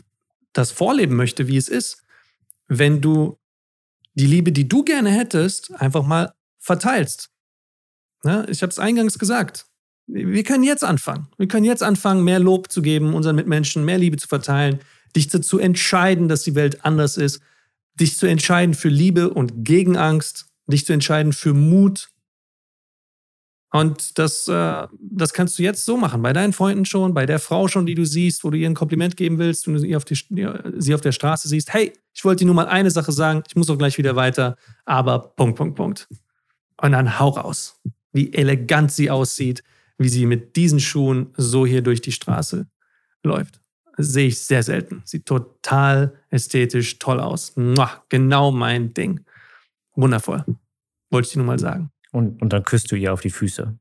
das vorleben möchte, wie es ist, wenn du die Liebe, die du gerne hättest, einfach mal verteilst. Ne? Ich habe es eingangs gesagt. Wir können jetzt anfangen. Wir können jetzt anfangen, mehr Lob zu geben, unseren Mitmenschen, mehr Liebe zu verteilen, dich dazu entscheiden, dass die Welt anders ist, dich zu entscheiden für Liebe und gegen Angst, dich zu entscheiden für Mut. Und das, äh, das kannst du jetzt so machen, bei deinen Freunden schon, bei der Frau schon, die du siehst, wo du ihr ein Kompliment geben willst, wenn du sie auf, die, sie auf der Straße siehst. Hey, ich wollte dir nur mal eine Sache sagen, ich muss auch gleich wieder weiter, aber Punkt, Punkt, Punkt. Und dann hau raus, wie elegant sie aussieht, wie sie mit diesen Schuhen so hier durch die Straße läuft. Sehe ich sehr selten. Sieht total ästhetisch toll aus. Genau mein Ding. Wundervoll. Wollte ich dir nur mal sagen. Und, und dann küsst du ihr auf die Füße.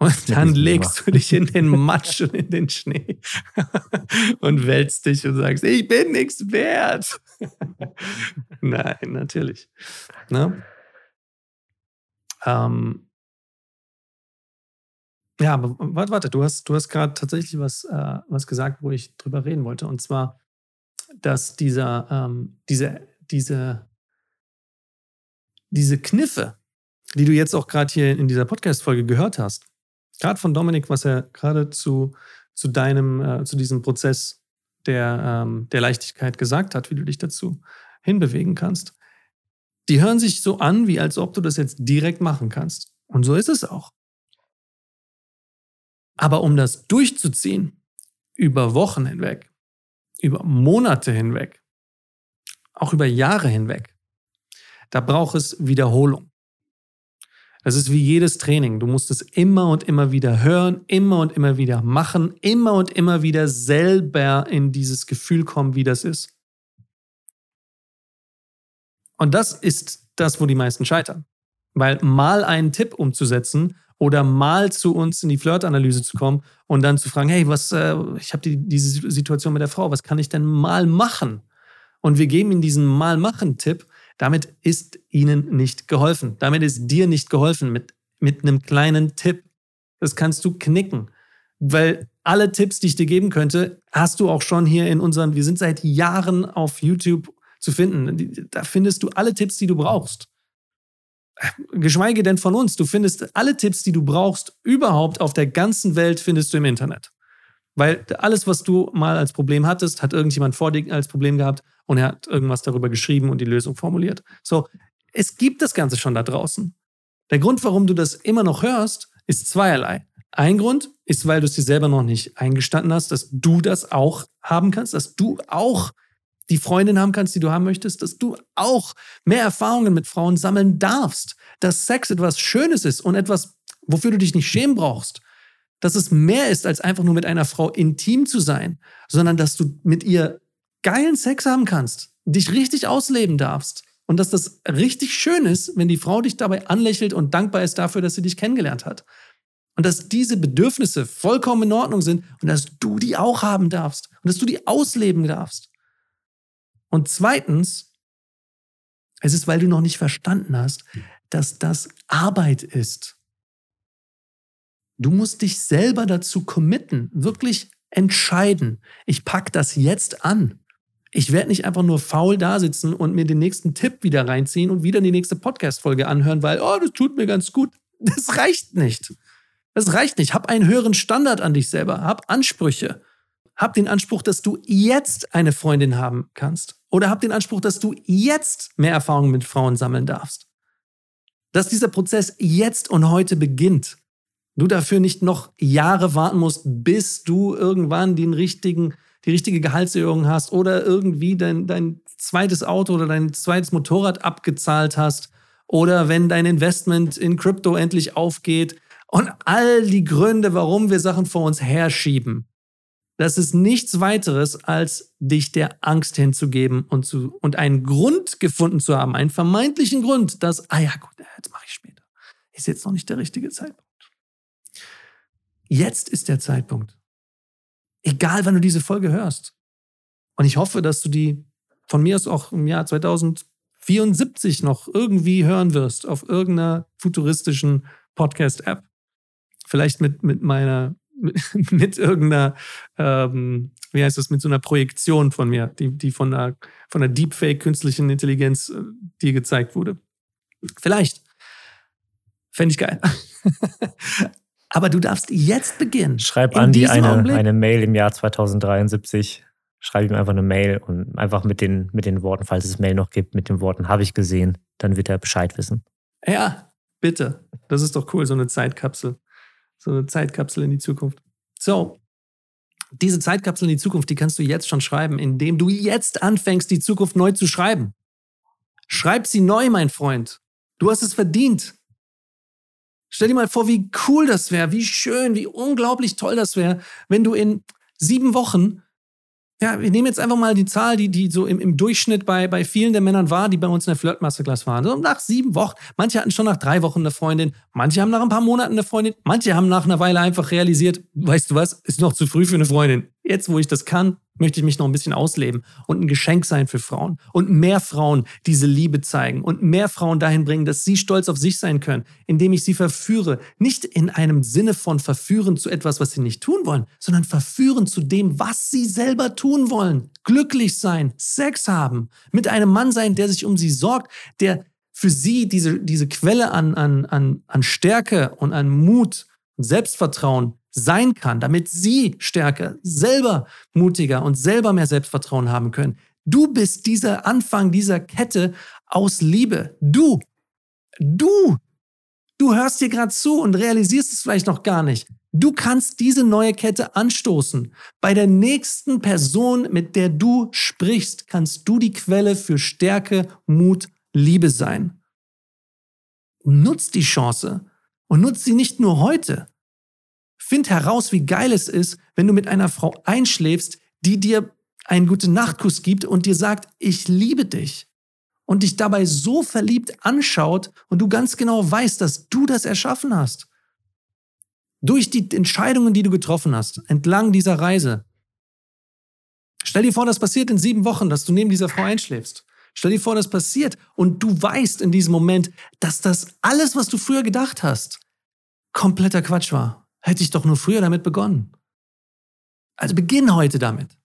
Und dann legst du dich in den Matsch und in den Schnee und wälzt dich und sagst, ich bin nichts wert. Nein, natürlich. Ne? Ähm, ja, aber warte, warte, du hast, du hast gerade tatsächlich was, äh, was gesagt, wo ich drüber reden wollte. Und zwar, dass dieser, ähm, diese, diese, diese Kniffe, die du jetzt auch gerade hier in dieser Podcast-Folge gehört hast, gerade von Dominik, was er gerade zu, zu deinem, äh, zu diesem Prozess der, ähm, der Leichtigkeit gesagt hat, wie du dich dazu hinbewegen kannst, die hören sich so an, wie als ob du das jetzt direkt machen kannst. Und so ist es auch. Aber um das durchzuziehen, über Wochen hinweg, über Monate hinweg, auch über Jahre hinweg, da braucht es Wiederholung. Das ist wie jedes Training. Du musst es immer und immer wieder hören, immer und immer wieder machen, immer und immer wieder selber in dieses Gefühl kommen, wie das ist. Und das ist das, wo die meisten scheitern. Weil mal einen Tipp umzusetzen oder mal zu uns in die Flirtanalyse zu kommen und dann zu fragen, hey, was, äh, ich habe die, diese Situation mit der Frau, was kann ich denn mal machen? Und wir geben ihnen diesen mal machen Tipp. Damit ist ihnen nicht geholfen. Damit ist dir nicht geholfen mit, mit einem kleinen Tipp. Das kannst du knicken. Weil alle Tipps, die ich dir geben könnte, hast du auch schon hier in unseren, wir sind seit Jahren auf YouTube zu finden. Da findest du alle Tipps, die du brauchst geschweige denn von uns. Du findest alle Tipps, die du brauchst, überhaupt auf der ganzen Welt, findest du im Internet. Weil alles, was du mal als Problem hattest, hat irgendjemand vor dir als Problem gehabt und er hat irgendwas darüber geschrieben und die Lösung formuliert. So, es gibt das Ganze schon da draußen. Der Grund, warum du das immer noch hörst, ist zweierlei. Ein Grund ist, weil du es dir selber noch nicht eingestanden hast, dass du das auch haben kannst, dass du auch die Freundin haben kannst, die du haben möchtest, dass du auch mehr Erfahrungen mit Frauen sammeln darfst, dass Sex etwas Schönes ist und etwas, wofür du dich nicht schämen brauchst, dass es mehr ist, als einfach nur mit einer Frau intim zu sein, sondern dass du mit ihr geilen Sex haben kannst, dich richtig ausleben darfst und dass das richtig schön ist, wenn die Frau dich dabei anlächelt und dankbar ist dafür, dass sie dich kennengelernt hat. Und dass diese Bedürfnisse vollkommen in Ordnung sind und dass du die auch haben darfst und dass du die ausleben darfst. Und zweitens, es ist, weil du noch nicht verstanden hast, dass das Arbeit ist. Du musst dich selber dazu committen, wirklich entscheiden. Ich packe das jetzt an. Ich werde nicht einfach nur faul da sitzen und mir den nächsten Tipp wieder reinziehen und wieder die nächste Podcast-Folge anhören, weil, oh, das tut mir ganz gut. Das reicht nicht. Das reicht nicht. Hab einen höheren Standard an dich selber. Hab Ansprüche. Hab den Anspruch, dass du jetzt eine Freundin haben kannst. Oder hab den Anspruch, dass du jetzt mehr Erfahrungen mit Frauen sammeln darfst. Dass dieser Prozess jetzt und heute beginnt. Du dafür nicht noch Jahre warten musst, bis du irgendwann den richtigen, die richtige Gehaltserhöhung hast oder irgendwie dein, dein zweites Auto oder dein zweites Motorrad abgezahlt hast oder wenn dein Investment in Krypto endlich aufgeht und all die Gründe, warum wir Sachen vor uns herschieben. Das ist nichts weiteres, als dich der Angst hinzugeben und, zu, und einen Grund gefunden zu haben, einen vermeintlichen Grund, dass, ah ja, gut, jetzt mache ich später. Ist jetzt noch nicht der richtige Zeitpunkt. Jetzt ist der Zeitpunkt. Egal, wann du diese Folge hörst. Und ich hoffe, dass du die von mir aus auch im Jahr 2074 noch irgendwie hören wirst auf irgendeiner futuristischen Podcast-App. Vielleicht mit, mit meiner mit irgendeiner, ähm, wie heißt das, mit so einer Projektion von mir, die, die von einer, von einer Deepfake künstlichen Intelligenz äh, dir gezeigt wurde. Vielleicht. Fände ich geil. Aber du darfst jetzt beginnen. Schreib Andi eine, eine Mail im Jahr 2073. Schreib ihm einfach eine Mail und einfach mit den, mit den Worten, falls es Mail noch gibt, mit den Worten habe ich gesehen, dann wird er Bescheid wissen. Ja, bitte. Das ist doch cool, so eine Zeitkapsel. So eine Zeitkapsel in die Zukunft. So, diese Zeitkapsel in die Zukunft, die kannst du jetzt schon schreiben, indem du jetzt anfängst, die Zukunft neu zu schreiben. Schreib sie neu, mein Freund. Du hast es verdient. Stell dir mal vor, wie cool das wäre, wie schön, wie unglaublich toll das wäre, wenn du in sieben Wochen ja, wir nehmen jetzt einfach mal die Zahl, die, die so im, im Durchschnitt bei, bei vielen der Männern war, die bei uns in der Flirt-Masterclass waren. So nach sieben Wochen. Manche hatten schon nach drei Wochen eine Freundin, manche haben nach ein paar Monaten eine Freundin, manche haben nach einer Weile einfach realisiert, weißt du was, ist noch zu früh für eine Freundin. Jetzt, wo ich das kann, möchte ich mich noch ein bisschen ausleben und ein Geschenk sein für Frauen und mehr Frauen diese Liebe zeigen und mehr Frauen dahin bringen, dass sie stolz auf sich sein können, indem ich sie verführe. Nicht in einem Sinne von verführen zu etwas, was sie nicht tun wollen, sondern verführen zu dem, was sie selber tun wollen. Glücklich sein, Sex haben, mit einem Mann sein, der sich um sie sorgt, der für sie diese, diese Quelle an, an, an, an Stärke und an Mut und Selbstvertrauen sein kann, damit sie stärker, selber mutiger und selber mehr Selbstvertrauen haben können. Du bist dieser Anfang dieser Kette aus Liebe. Du, du, du hörst dir gerade zu und realisierst es vielleicht noch gar nicht. Du kannst diese neue Kette anstoßen. Bei der nächsten Person, mit der du sprichst, kannst du die Quelle für Stärke, Mut, Liebe sein. Nutz die Chance und nutz sie nicht nur heute, Find heraus, wie geil es ist, wenn du mit einer Frau einschläfst, die dir einen guten Nachtkuss gibt und dir sagt, ich liebe dich. Und dich dabei so verliebt anschaut und du ganz genau weißt, dass du das erschaffen hast. Durch die Entscheidungen, die du getroffen hast, entlang dieser Reise. Stell dir vor, das passiert in sieben Wochen, dass du neben dieser Frau einschläfst. Stell dir vor, das passiert und du weißt in diesem Moment, dass das alles, was du früher gedacht hast, kompletter Quatsch war. Hätte ich doch nur früher damit begonnen. Also beginn heute damit.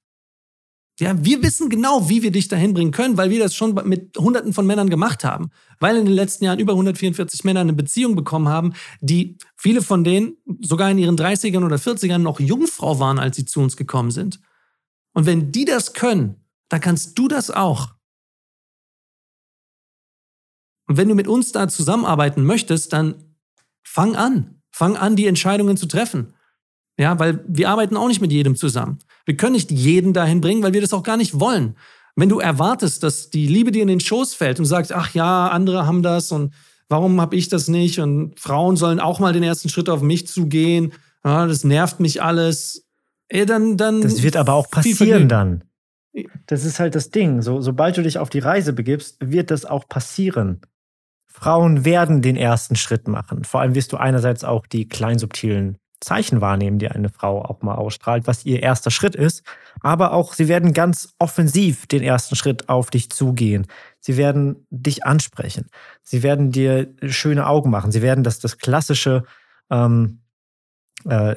Ja, wir wissen genau, wie wir dich dahin bringen können, weil wir das schon mit Hunderten von Männern gemacht haben. Weil in den letzten Jahren über 144 Männer eine Beziehung bekommen haben, die viele von denen sogar in ihren 30ern oder 40ern noch Jungfrau waren, als sie zu uns gekommen sind. Und wenn die das können, dann kannst du das auch. Und wenn du mit uns da zusammenarbeiten möchtest, dann fang an. Fang an, die Entscheidungen zu treffen. Ja, weil wir arbeiten auch nicht mit jedem zusammen. Wir können nicht jeden dahin bringen, weil wir das auch gar nicht wollen. Wenn du erwartest, dass die Liebe dir in den Schoß fällt und sagst, ach ja, andere haben das und warum habe ich das nicht und Frauen sollen auch mal den ersten Schritt auf mich zugehen, ja, das nervt mich alles. Ey, dann, dann. Das wird aber auch passieren dann. Das ist halt das Ding. So, sobald du dich auf die Reise begibst, wird das auch passieren. Frauen werden den ersten Schritt machen. Vor allem wirst du einerseits auch die kleinen subtilen Zeichen wahrnehmen, die eine Frau auch mal ausstrahlt, was ihr erster Schritt ist. Aber auch sie werden ganz offensiv den ersten Schritt auf dich zugehen. Sie werden dich ansprechen. Sie werden dir schöne Augen machen. Sie werden das, das klassische ähm, äh,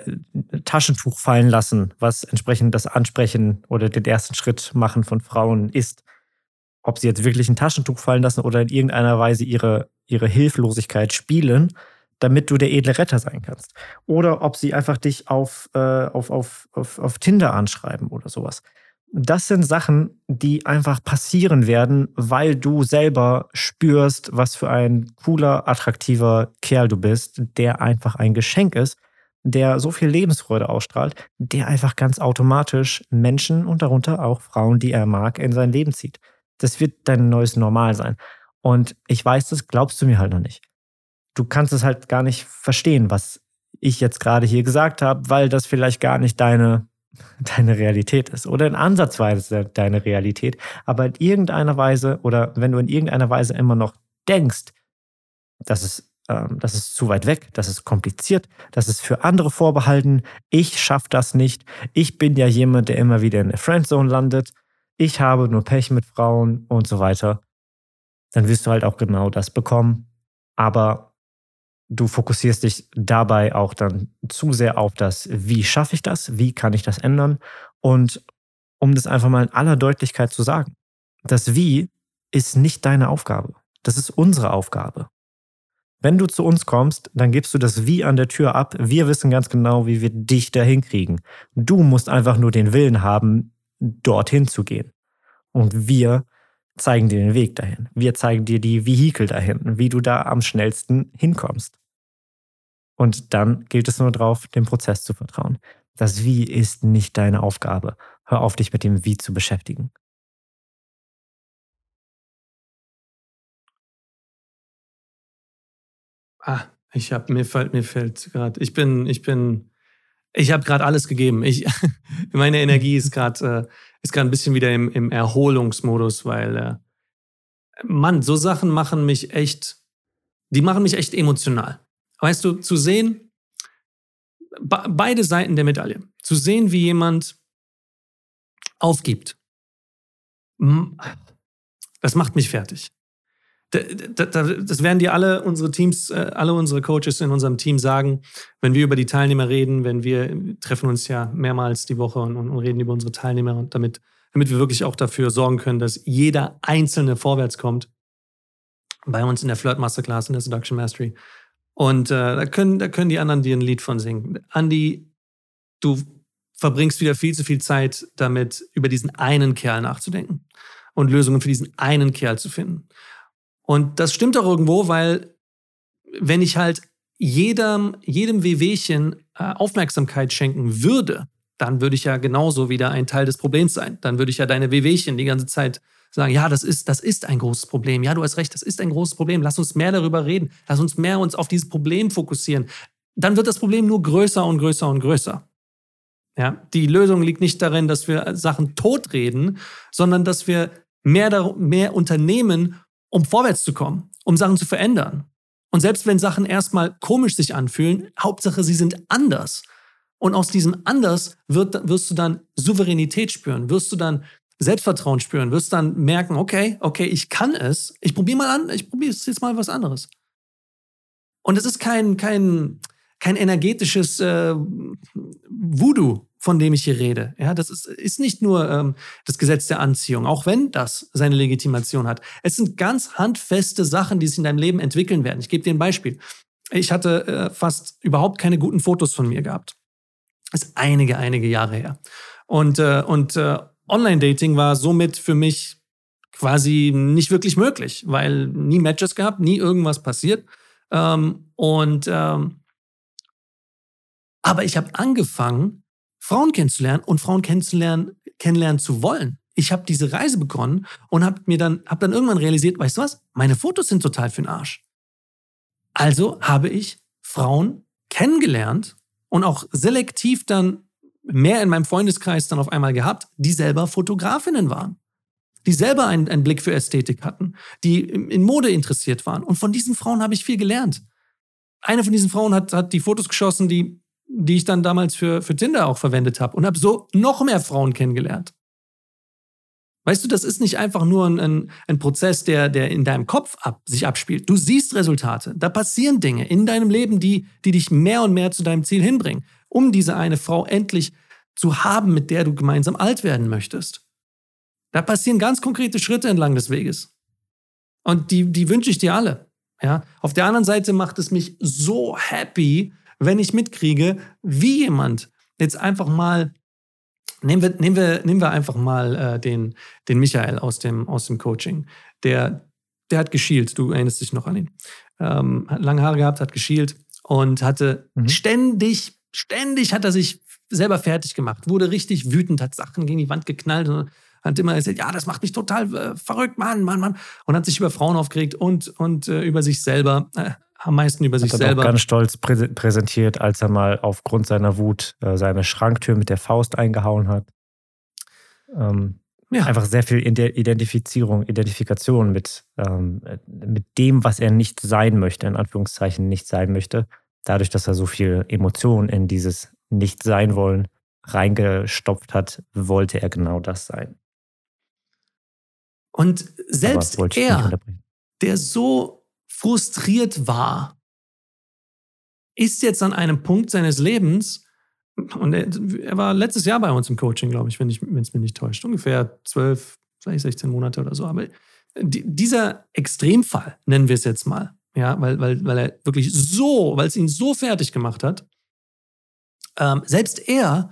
Taschentuch fallen lassen, was entsprechend das Ansprechen oder den ersten Schritt machen von Frauen ist ob sie jetzt wirklich ein Taschentuch fallen lassen oder in irgendeiner Weise ihre, ihre Hilflosigkeit spielen, damit du der edle Retter sein kannst. Oder ob sie einfach dich auf, äh, auf, auf, auf, auf Tinder anschreiben oder sowas. Das sind Sachen, die einfach passieren werden, weil du selber spürst, was für ein cooler, attraktiver Kerl du bist, der einfach ein Geschenk ist, der so viel Lebensfreude ausstrahlt, der einfach ganz automatisch Menschen und darunter auch Frauen, die er mag, in sein Leben zieht. Das wird dein neues Normal sein. Und ich weiß, das glaubst du mir halt noch nicht. Du kannst es halt gar nicht verstehen, was ich jetzt gerade hier gesagt habe, weil das vielleicht gar nicht deine, deine Realität ist oder in Ansatzweise deine Realität. Aber in irgendeiner Weise oder wenn du in irgendeiner Weise immer noch denkst, dass es ähm, das ist zu weit weg, das ist kompliziert, das ist für andere vorbehalten, ich schaffe das nicht, ich bin ja jemand, der immer wieder in der Friendzone landet, ich habe nur Pech mit Frauen und so weiter, dann wirst du halt auch genau das bekommen. Aber du fokussierst dich dabei auch dann zu sehr auf das, wie schaffe ich das, wie kann ich das ändern und um das einfach mal in aller Deutlichkeit zu sagen, das Wie ist nicht deine Aufgabe, das ist unsere Aufgabe. Wenn du zu uns kommst, dann gibst du das Wie an der Tür ab. Wir wissen ganz genau, wie wir dich dahin kriegen. Du musst einfach nur den Willen haben, dorthin zu gehen. Und wir zeigen dir den Weg dahin. Wir zeigen dir die Vehikel dahin, wie du da am schnellsten hinkommst. Und dann gilt es nur darauf, dem Prozess zu vertrauen. Das Wie ist nicht deine Aufgabe. Hör auf, dich mit dem Wie zu beschäftigen. Ah, ich habe mir fällt mir fällt gerade. Ich bin ich bin ich habe gerade alles gegeben. Ich meine Energie ist gerade äh, ist ein bisschen wieder im, im Erholungsmodus, weil äh, Mann, so Sachen machen mich echt, die machen mich echt emotional. Weißt du, zu sehen, beide Seiten der Medaille, zu sehen, wie jemand aufgibt, das macht mich fertig. Das werden dir alle unsere Teams, äh, alle unsere Coaches in unserem Team sagen, wenn wir über die Teilnehmer reden, wenn wir treffen uns ja mehrmals die Woche und, und reden über unsere Teilnehmer und damit, damit wir wirklich auch dafür sorgen können, dass jeder Einzelne vorwärts kommt. Bei uns in der Flirt Masterclass, in der Seduction Mastery. Und äh, da, können, da können die anderen dir ein Lied von singen. Andy, du verbringst wieder viel zu viel Zeit damit, über diesen einen Kerl nachzudenken und Lösungen für diesen einen Kerl zu finden. Und das stimmt auch irgendwo, weil wenn ich halt jedem, jedem Wehwehchen äh, Aufmerksamkeit schenken würde, dann würde ich ja genauso wieder ein Teil des Problems sein. Dann würde ich ja deine Wehwehchen die ganze Zeit sagen, ja, das ist, das ist ein großes Problem. Ja, du hast recht, das ist ein großes Problem. Lass uns mehr darüber reden. Lass uns mehr uns auf dieses Problem fokussieren. Dann wird das Problem nur größer und größer und größer. Ja, die Lösung liegt nicht darin, dass wir Sachen totreden, sondern dass wir mehr, mehr unternehmen, um vorwärts zu kommen, um Sachen zu verändern. Und selbst wenn Sachen erstmal komisch sich anfühlen, Hauptsache, sie sind anders. Und aus diesem anders wird, wirst du dann Souveränität spüren, wirst du dann Selbstvertrauen spüren, wirst dann merken, okay, okay, ich kann es, ich probiere mal an, ich probiere jetzt mal was anderes. Und es ist kein, kein, kein energetisches äh, Voodoo, von dem ich hier rede. Ja, das ist, ist nicht nur ähm, das Gesetz der Anziehung, auch wenn das seine Legitimation hat. Es sind ganz handfeste Sachen, die sich in deinem Leben entwickeln werden. Ich gebe dir ein Beispiel. Ich hatte äh, fast überhaupt keine guten Fotos von mir gehabt. Das ist einige, einige Jahre her. Und, äh, und äh, Online-Dating war somit für mich quasi nicht wirklich möglich, weil nie Matches gehabt, nie irgendwas passiert. Ähm, und ähm, aber ich habe angefangen, Frauen kennenzulernen und Frauen kennenzulernen, kennenlernen zu wollen. Ich habe diese Reise begonnen und habe mir dann, hab dann irgendwann realisiert, weißt du was? Meine Fotos sind total für den Arsch. Also habe ich Frauen kennengelernt und auch selektiv dann mehr in meinem Freundeskreis dann auf einmal gehabt, die selber Fotografinnen waren. Die selber einen, einen Blick für Ästhetik hatten, die in Mode interessiert waren. Und von diesen Frauen habe ich viel gelernt. Eine von diesen Frauen hat, hat die Fotos geschossen, die die ich dann damals für, für Tinder auch verwendet habe und habe so noch mehr Frauen kennengelernt. Weißt du, das ist nicht einfach nur ein, ein, ein Prozess, der, der in deinem Kopf ab, sich abspielt. Du siehst Resultate. Da passieren Dinge in deinem Leben, die, die dich mehr und mehr zu deinem Ziel hinbringen, um diese eine Frau endlich zu haben, mit der du gemeinsam alt werden möchtest. Da passieren ganz konkrete Schritte entlang des Weges. Und die, die wünsche ich dir alle. Ja? Auf der anderen Seite macht es mich so happy, wenn ich mitkriege, wie jemand jetzt einfach mal, nehmen wir, nehmen wir, nehmen wir einfach mal äh, den, den Michael aus dem, aus dem Coaching, der, der hat geschielt, du erinnerst dich noch an ihn. Ähm, hat lange Haare gehabt, hat geschielt und hatte mhm. ständig, ständig hat er sich selber fertig gemacht, wurde richtig wütend, hat Sachen gegen die Wand geknallt und hat immer gesagt, ja, das macht mich total äh, verrückt, Mann, Mann, Mann. Und hat sich über Frauen aufgeregt und, und äh, über sich selber. Am meisten über sich hat selber. Auch ganz stolz prä präsentiert, als er mal aufgrund seiner Wut äh, seine Schranktür mit der Faust eingehauen hat. Ähm, ja. Einfach sehr viel Identifizierung, Identifikation mit, ähm, mit dem, was er nicht sein möchte, in Anführungszeichen nicht sein möchte. Dadurch, dass er so viel Emotion in dieses Nicht-Sein-Wollen reingestopft hat, wollte er genau das sein. Und selbst er, der so frustriert war ist jetzt an einem Punkt seines Lebens, und er, er war letztes Jahr bei uns im Coaching, glaube ich, wenn es mir nicht täuscht, ungefähr 12, vielleicht 16 Monate oder so. Aber die, dieser Extremfall, nennen wir es jetzt mal, ja, weil, weil, weil er wirklich so, weil es ihn so fertig gemacht hat, ähm, selbst er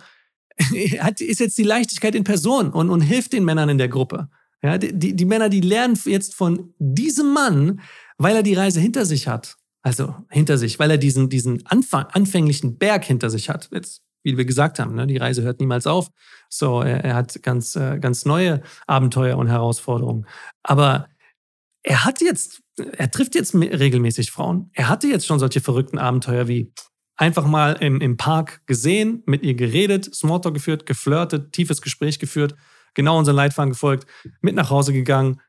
hat, ist jetzt die Leichtigkeit in Person und, und hilft den Männern in der Gruppe. Ja, die, die, die Männer, die lernen jetzt von diesem Mann, weil er die Reise hinter sich hat. Also hinter sich, weil er diesen, diesen Anfang, anfänglichen Berg hinter sich hat. Jetzt, wie wir gesagt haben, ne, die Reise hört niemals auf. So, er, er hat ganz, äh, ganz neue Abenteuer und Herausforderungen. Aber er hat jetzt, er trifft jetzt regelmäßig Frauen. Er hatte jetzt schon solche verrückten Abenteuer wie einfach mal im, im Park gesehen, mit ihr geredet, Smalltalk geführt, geflirtet, tiefes Gespräch geführt, genau unseren Leitfaden gefolgt, mit nach Hause gegangen,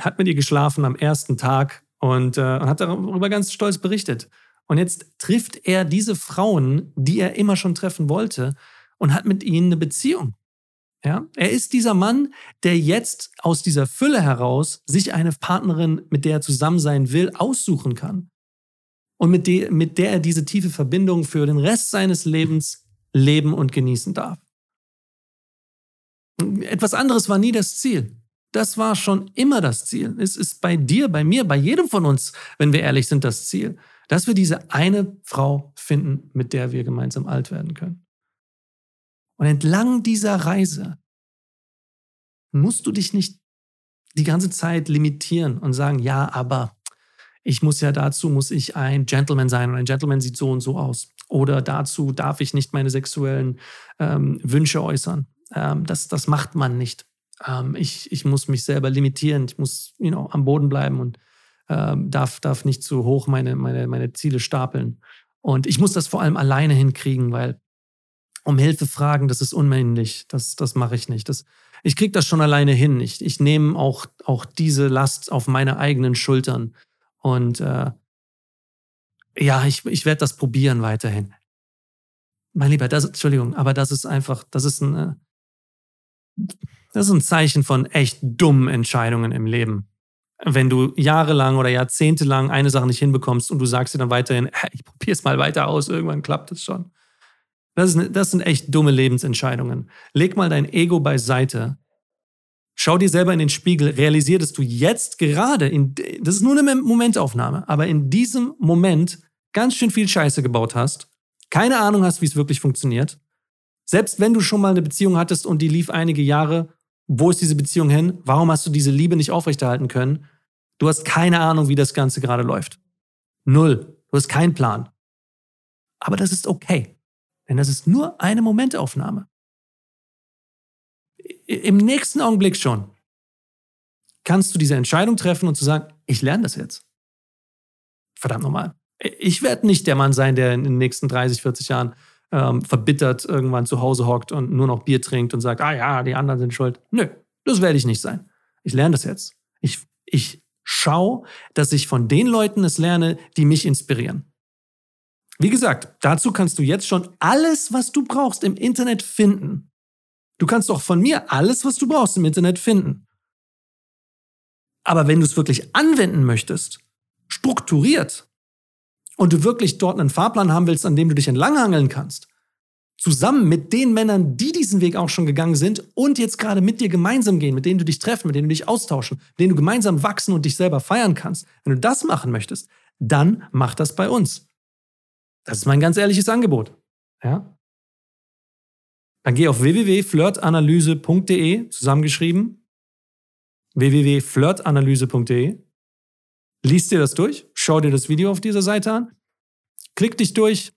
hat mit ihr geschlafen am ersten Tag und, äh, und hat darüber ganz stolz berichtet. Und jetzt trifft er diese Frauen, die er immer schon treffen wollte, und hat mit ihnen eine Beziehung. Ja, er ist dieser Mann, der jetzt aus dieser Fülle heraus sich eine Partnerin, mit der er zusammen sein will, aussuchen kann und mit, de, mit der er diese tiefe Verbindung für den Rest seines Lebens leben und genießen darf. Etwas anderes war nie das Ziel. Das war schon immer das Ziel. Es ist bei dir, bei mir, bei jedem von uns, wenn wir ehrlich sind, das Ziel, dass wir diese eine Frau finden, mit der wir gemeinsam alt werden können. Und entlang dieser Reise musst du dich nicht die ganze Zeit limitieren und sagen, ja, aber ich muss ja dazu, muss ich ein Gentleman sein und ein Gentleman sieht so und so aus. Oder dazu darf ich nicht meine sexuellen ähm, Wünsche äußern. Ähm, das, das macht man nicht. Ähm, ich, ich muss mich selber limitieren, ich muss you know, am Boden bleiben und ähm, darf, darf nicht zu hoch meine, meine, meine Ziele stapeln. Und ich muss das vor allem alleine hinkriegen, weil um Hilfe fragen, das ist unmännlich. Das, das mache ich nicht. Das, ich kriege das schon alleine hin. Ich, ich nehme auch, auch diese Last auf meine eigenen Schultern. Und äh, ja, ich, ich werde das probieren weiterhin. Mein Lieber, das, Entschuldigung, aber das ist einfach, das ist ein, äh, das ist ein Zeichen von echt dummen Entscheidungen im Leben. Wenn du jahrelang oder jahrzehntelang eine Sache nicht hinbekommst und du sagst dir dann weiterhin, ich probiere es mal weiter aus, irgendwann klappt es schon. Das, ist, das sind echt dumme Lebensentscheidungen. Leg mal dein Ego beiseite Schau dir selber in den Spiegel, realisier, dass du jetzt gerade, in, das ist nur eine Momentaufnahme, aber in diesem Moment ganz schön viel Scheiße gebaut hast, keine Ahnung hast, wie es wirklich funktioniert. Selbst wenn du schon mal eine Beziehung hattest und die lief einige Jahre, wo ist diese Beziehung hin? Warum hast du diese Liebe nicht aufrechterhalten können? Du hast keine Ahnung, wie das Ganze gerade läuft. Null. Du hast keinen Plan. Aber das ist okay. Denn das ist nur eine Momentaufnahme im nächsten Augenblick schon kannst du diese Entscheidung treffen und zu sagen, ich lerne das jetzt. Verdammt nochmal. Ich werde nicht der Mann sein, der in den nächsten 30, 40 Jahren ähm, verbittert irgendwann zu Hause hockt und nur noch Bier trinkt und sagt, ah ja, die anderen sind schuld. Nö, das werde ich nicht sein. Ich lerne das jetzt. Ich, ich schaue, dass ich von den Leuten es lerne, die mich inspirieren. Wie gesagt, dazu kannst du jetzt schon alles, was du brauchst, im Internet finden. Du kannst doch von mir alles, was du brauchst im Internet finden. Aber wenn du es wirklich anwenden möchtest, strukturiert, und du wirklich dort einen Fahrplan haben willst, an dem du dich entlanghangeln kannst, zusammen mit den Männern, die diesen Weg auch schon gegangen sind und jetzt gerade mit dir gemeinsam gehen, mit denen du dich treffen, mit denen du dich austauschen, mit denen du gemeinsam wachsen und dich selber feiern kannst, wenn du das machen möchtest, dann mach das bei uns. Das ist mein ganz ehrliches Angebot. Ja? Dann geh auf www.flirtanalyse.de, zusammengeschrieben. www.flirtanalyse.de. Lies dir das durch, schau dir das Video auf dieser Seite an, klick dich durch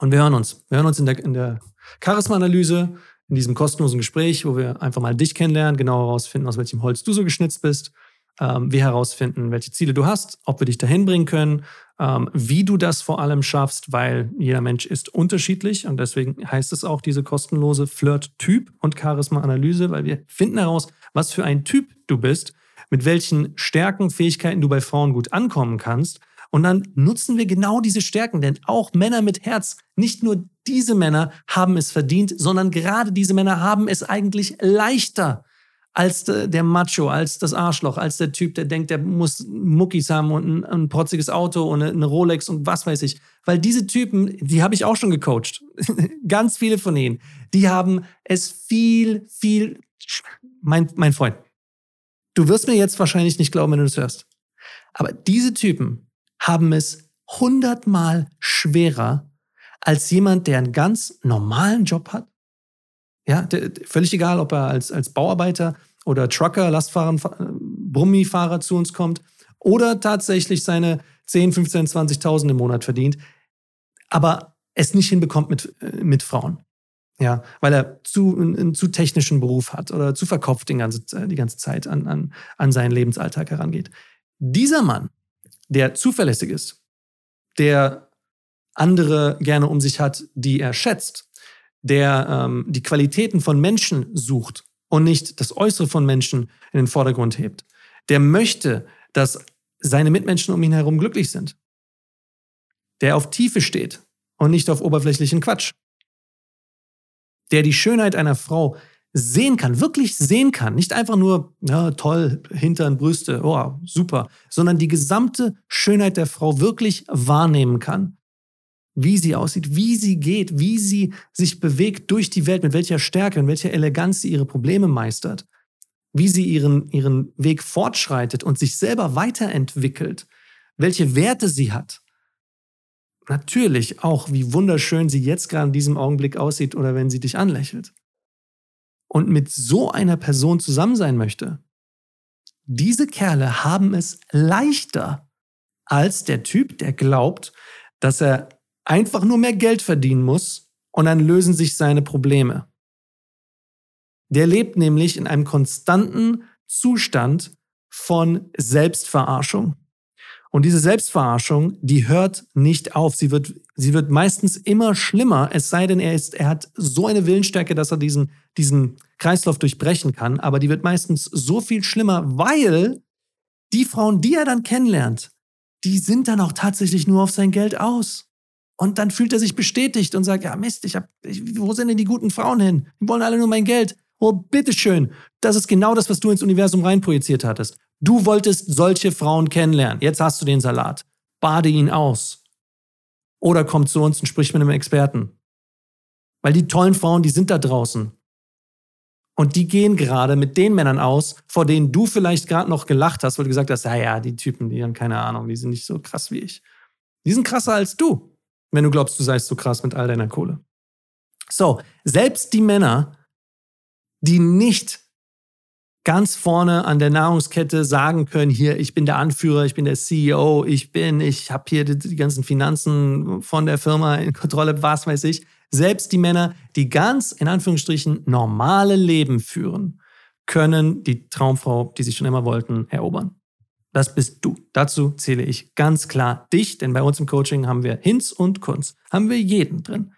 und wir hören uns. Wir hören uns in der, in der Charisma-Analyse, in diesem kostenlosen Gespräch, wo wir einfach mal dich kennenlernen, genau herausfinden, aus welchem Holz du so geschnitzt bist ähm, wir herausfinden, welche Ziele du hast, ob wir dich dahin bringen können, ähm, wie du das vor allem schaffst, weil jeder Mensch ist unterschiedlich und deswegen heißt es auch diese kostenlose Flirt-Typ und Charisma-Analyse, weil wir finden heraus, was für ein Typ du bist, mit welchen Stärken, Fähigkeiten du bei Frauen gut ankommen kannst. Und dann nutzen wir genau diese Stärken, denn auch Männer mit Herz, nicht nur diese Männer haben es verdient, sondern gerade diese Männer haben es eigentlich leichter, als der Macho, als das Arschloch, als der Typ, der denkt, der muss Muckis haben und ein, ein protziges Auto und eine, Rolex und was weiß ich. Weil diese Typen, die habe ich auch schon gecoacht. Ganz viele von ihnen, die haben es viel, viel, mein, mein Freund, du wirst mir jetzt wahrscheinlich nicht glauben, wenn du das hörst. Aber diese Typen haben es hundertmal schwerer als jemand, der einen ganz normalen Job hat, ja, völlig egal, ob er als, als Bauarbeiter oder Trucker, Lastfahrer, Brummifahrer zu uns kommt oder tatsächlich seine 10, 15, 20.000 im Monat verdient, aber es nicht hinbekommt mit, äh, mit Frauen. Ja, weil er zu, einen zu technischen Beruf hat oder zu verkopft die ganze, die ganze Zeit an, an, an seinen Lebensalltag herangeht. Dieser Mann, der zuverlässig ist, der andere gerne um sich hat, die er schätzt, der ähm, die Qualitäten von Menschen sucht und nicht das Äußere von Menschen in den Vordergrund hebt. Der möchte, dass seine Mitmenschen um ihn herum glücklich sind. Der auf Tiefe steht und nicht auf oberflächlichen Quatsch. Der die Schönheit einer Frau sehen kann, wirklich sehen kann. Nicht einfach nur, ja, toll, Hintern, Brüste, oh, super, sondern die gesamte Schönheit der Frau wirklich wahrnehmen kann wie sie aussieht, wie sie geht, wie sie sich bewegt durch die Welt, mit welcher Stärke und welcher Eleganz sie ihre Probleme meistert, wie sie ihren, ihren Weg fortschreitet und sich selber weiterentwickelt, welche Werte sie hat. Natürlich auch, wie wunderschön sie jetzt gerade in diesem Augenblick aussieht oder wenn sie dich anlächelt. Und mit so einer Person zusammen sein möchte. Diese Kerle haben es leichter als der Typ, der glaubt, dass er einfach nur mehr Geld verdienen muss und dann lösen sich seine Probleme. Der lebt nämlich in einem konstanten Zustand von Selbstverarschung. Und diese Selbstverarschung, die hört nicht auf. Sie wird, sie wird meistens immer schlimmer, es sei denn, er, ist, er hat so eine Willensstärke, dass er diesen, diesen Kreislauf durchbrechen kann. Aber die wird meistens so viel schlimmer, weil die Frauen, die er dann kennenlernt, die sind dann auch tatsächlich nur auf sein Geld aus. Und dann fühlt er sich bestätigt und sagt, ja Mist, ich hab, ich, wo sind denn die guten Frauen hin? Die wollen alle nur mein Geld. Oh, bitteschön. Das ist genau das, was du ins Universum reinprojiziert hattest. Du wolltest solche Frauen kennenlernen. Jetzt hast du den Salat. Bade ihn aus. Oder komm zu uns und sprich mit einem Experten. Weil die tollen Frauen, die sind da draußen. Und die gehen gerade mit den Männern aus, vor denen du vielleicht gerade noch gelacht hast, weil du gesagt hast, ja, ja, die Typen, die haben keine Ahnung, die sind nicht so krass wie ich. Die sind krasser als du wenn du glaubst, du seist so krass mit all deiner Kohle. So, selbst die Männer, die nicht ganz vorne an der Nahrungskette sagen können, hier, ich bin der Anführer, ich bin der CEO, ich bin, ich habe hier die, die, ganzen Finanzen von der Firma in Kontrolle, was weiß ich. Selbst die Männer, die ganz in Anführungsstrichen normale Leben führen, können die Traumfrau, die sie schon immer wollten, erobern. Das bist du. Dazu zähle ich ganz klar dich, denn bei uns im Coaching haben wir Hinz und Kunz. Haben wir jeden drin.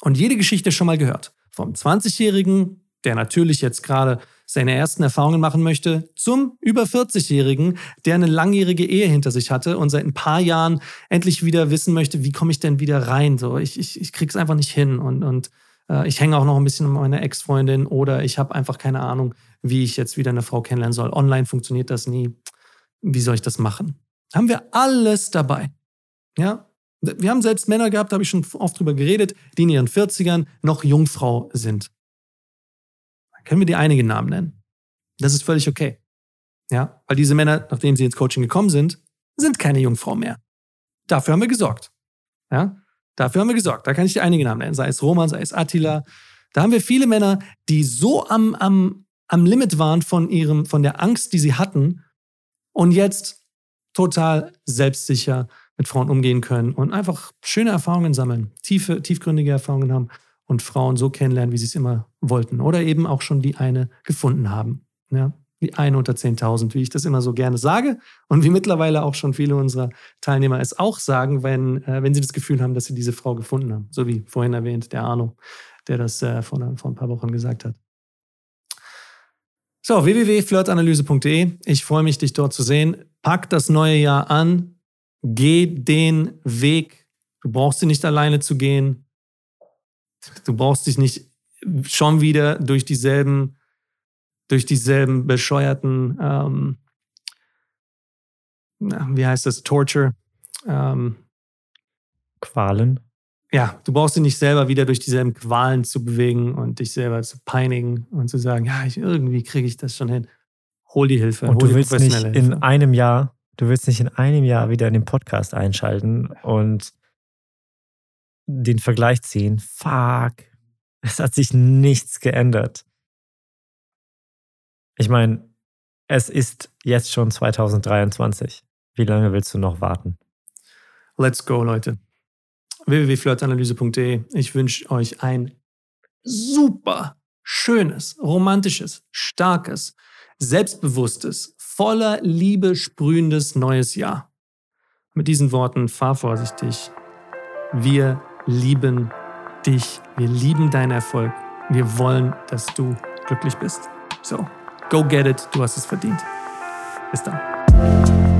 Und jede Geschichte schon mal gehört. Vom 20-Jährigen, der natürlich jetzt gerade seine ersten Erfahrungen machen möchte, zum über 40-Jährigen, der eine langjährige Ehe hinter sich hatte und seit ein paar Jahren endlich wieder wissen möchte, wie komme ich denn wieder rein? So, ich, ich, ich krieg's einfach nicht hin und, und äh, ich hänge auch noch ein bisschen mit meiner Ex-Freundin oder ich habe einfach keine Ahnung, wie ich jetzt wieder eine Frau kennenlernen soll. Online funktioniert das nie wie soll ich das machen? Haben wir alles dabei. Ja, wir haben selbst Männer gehabt, da habe ich schon oft drüber geredet, die in ihren 40ern noch Jungfrau sind. Können wir dir einige Namen nennen. Das ist völlig okay. Ja, weil diese Männer, nachdem sie ins Coaching gekommen sind, sind keine Jungfrau mehr. Dafür haben wir gesorgt. Ja, dafür haben wir gesorgt. Da kann ich dir einige Namen nennen, sei es Roman, sei es Attila. Da haben wir viele Männer, die so am, am, am Limit waren von ihrem, von der Angst, die sie hatten, und jetzt total selbstsicher mit Frauen umgehen können und einfach schöne Erfahrungen sammeln, tiefe, tiefgründige Erfahrungen haben und Frauen so kennenlernen, wie sie es immer wollten. Oder eben auch schon die eine gefunden haben. Ja, die eine unter 10.000, wie ich das immer so gerne sage und wie mittlerweile auch schon viele unserer Teilnehmer es auch sagen, wenn, äh, wenn sie das Gefühl haben, dass sie diese Frau gefunden haben. So wie vorhin erwähnt, der Arno, der das äh, vor, vor ein paar Wochen gesagt hat. So, www.flirtanalyse.de. Ich freue mich, dich dort zu sehen. Pack das neue Jahr an. Geh den Weg. Du brauchst ihn nicht alleine zu gehen. Du brauchst dich nicht schon wieder durch dieselben, durch dieselben bescheuerten, ähm, wie heißt das, Torture. Ähm, Qualen. Ja, du brauchst dich nicht selber wieder durch dieselben Qualen zu bewegen und dich selber zu peinigen und zu sagen, ja, ich, irgendwie kriege ich das schon hin. Hol die Hilfe. Und hol du willst nicht in Hilfe. einem Jahr, du willst nicht in einem Jahr wieder in den Podcast einschalten und den Vergleich ziehen. Fuck. Es hat sich nichts geändert. Ich meine, es ist jetzt schon 2023. Wie lange willst du noch warten? Let's go, Leute. www.flirtanalyse.de. Ich wünsche euch ein super schönes, romantisches, starkes, selbstbewusstes, voller Liebe sprühendes neues Jahr. Mit diesen Worten fahr vorsichtig. Wir lieben dich. Wir lieben deinen Erfolg. Wir wollen, dass du glücklich bist. So, go get it. Du hast es verdient. Bis dann.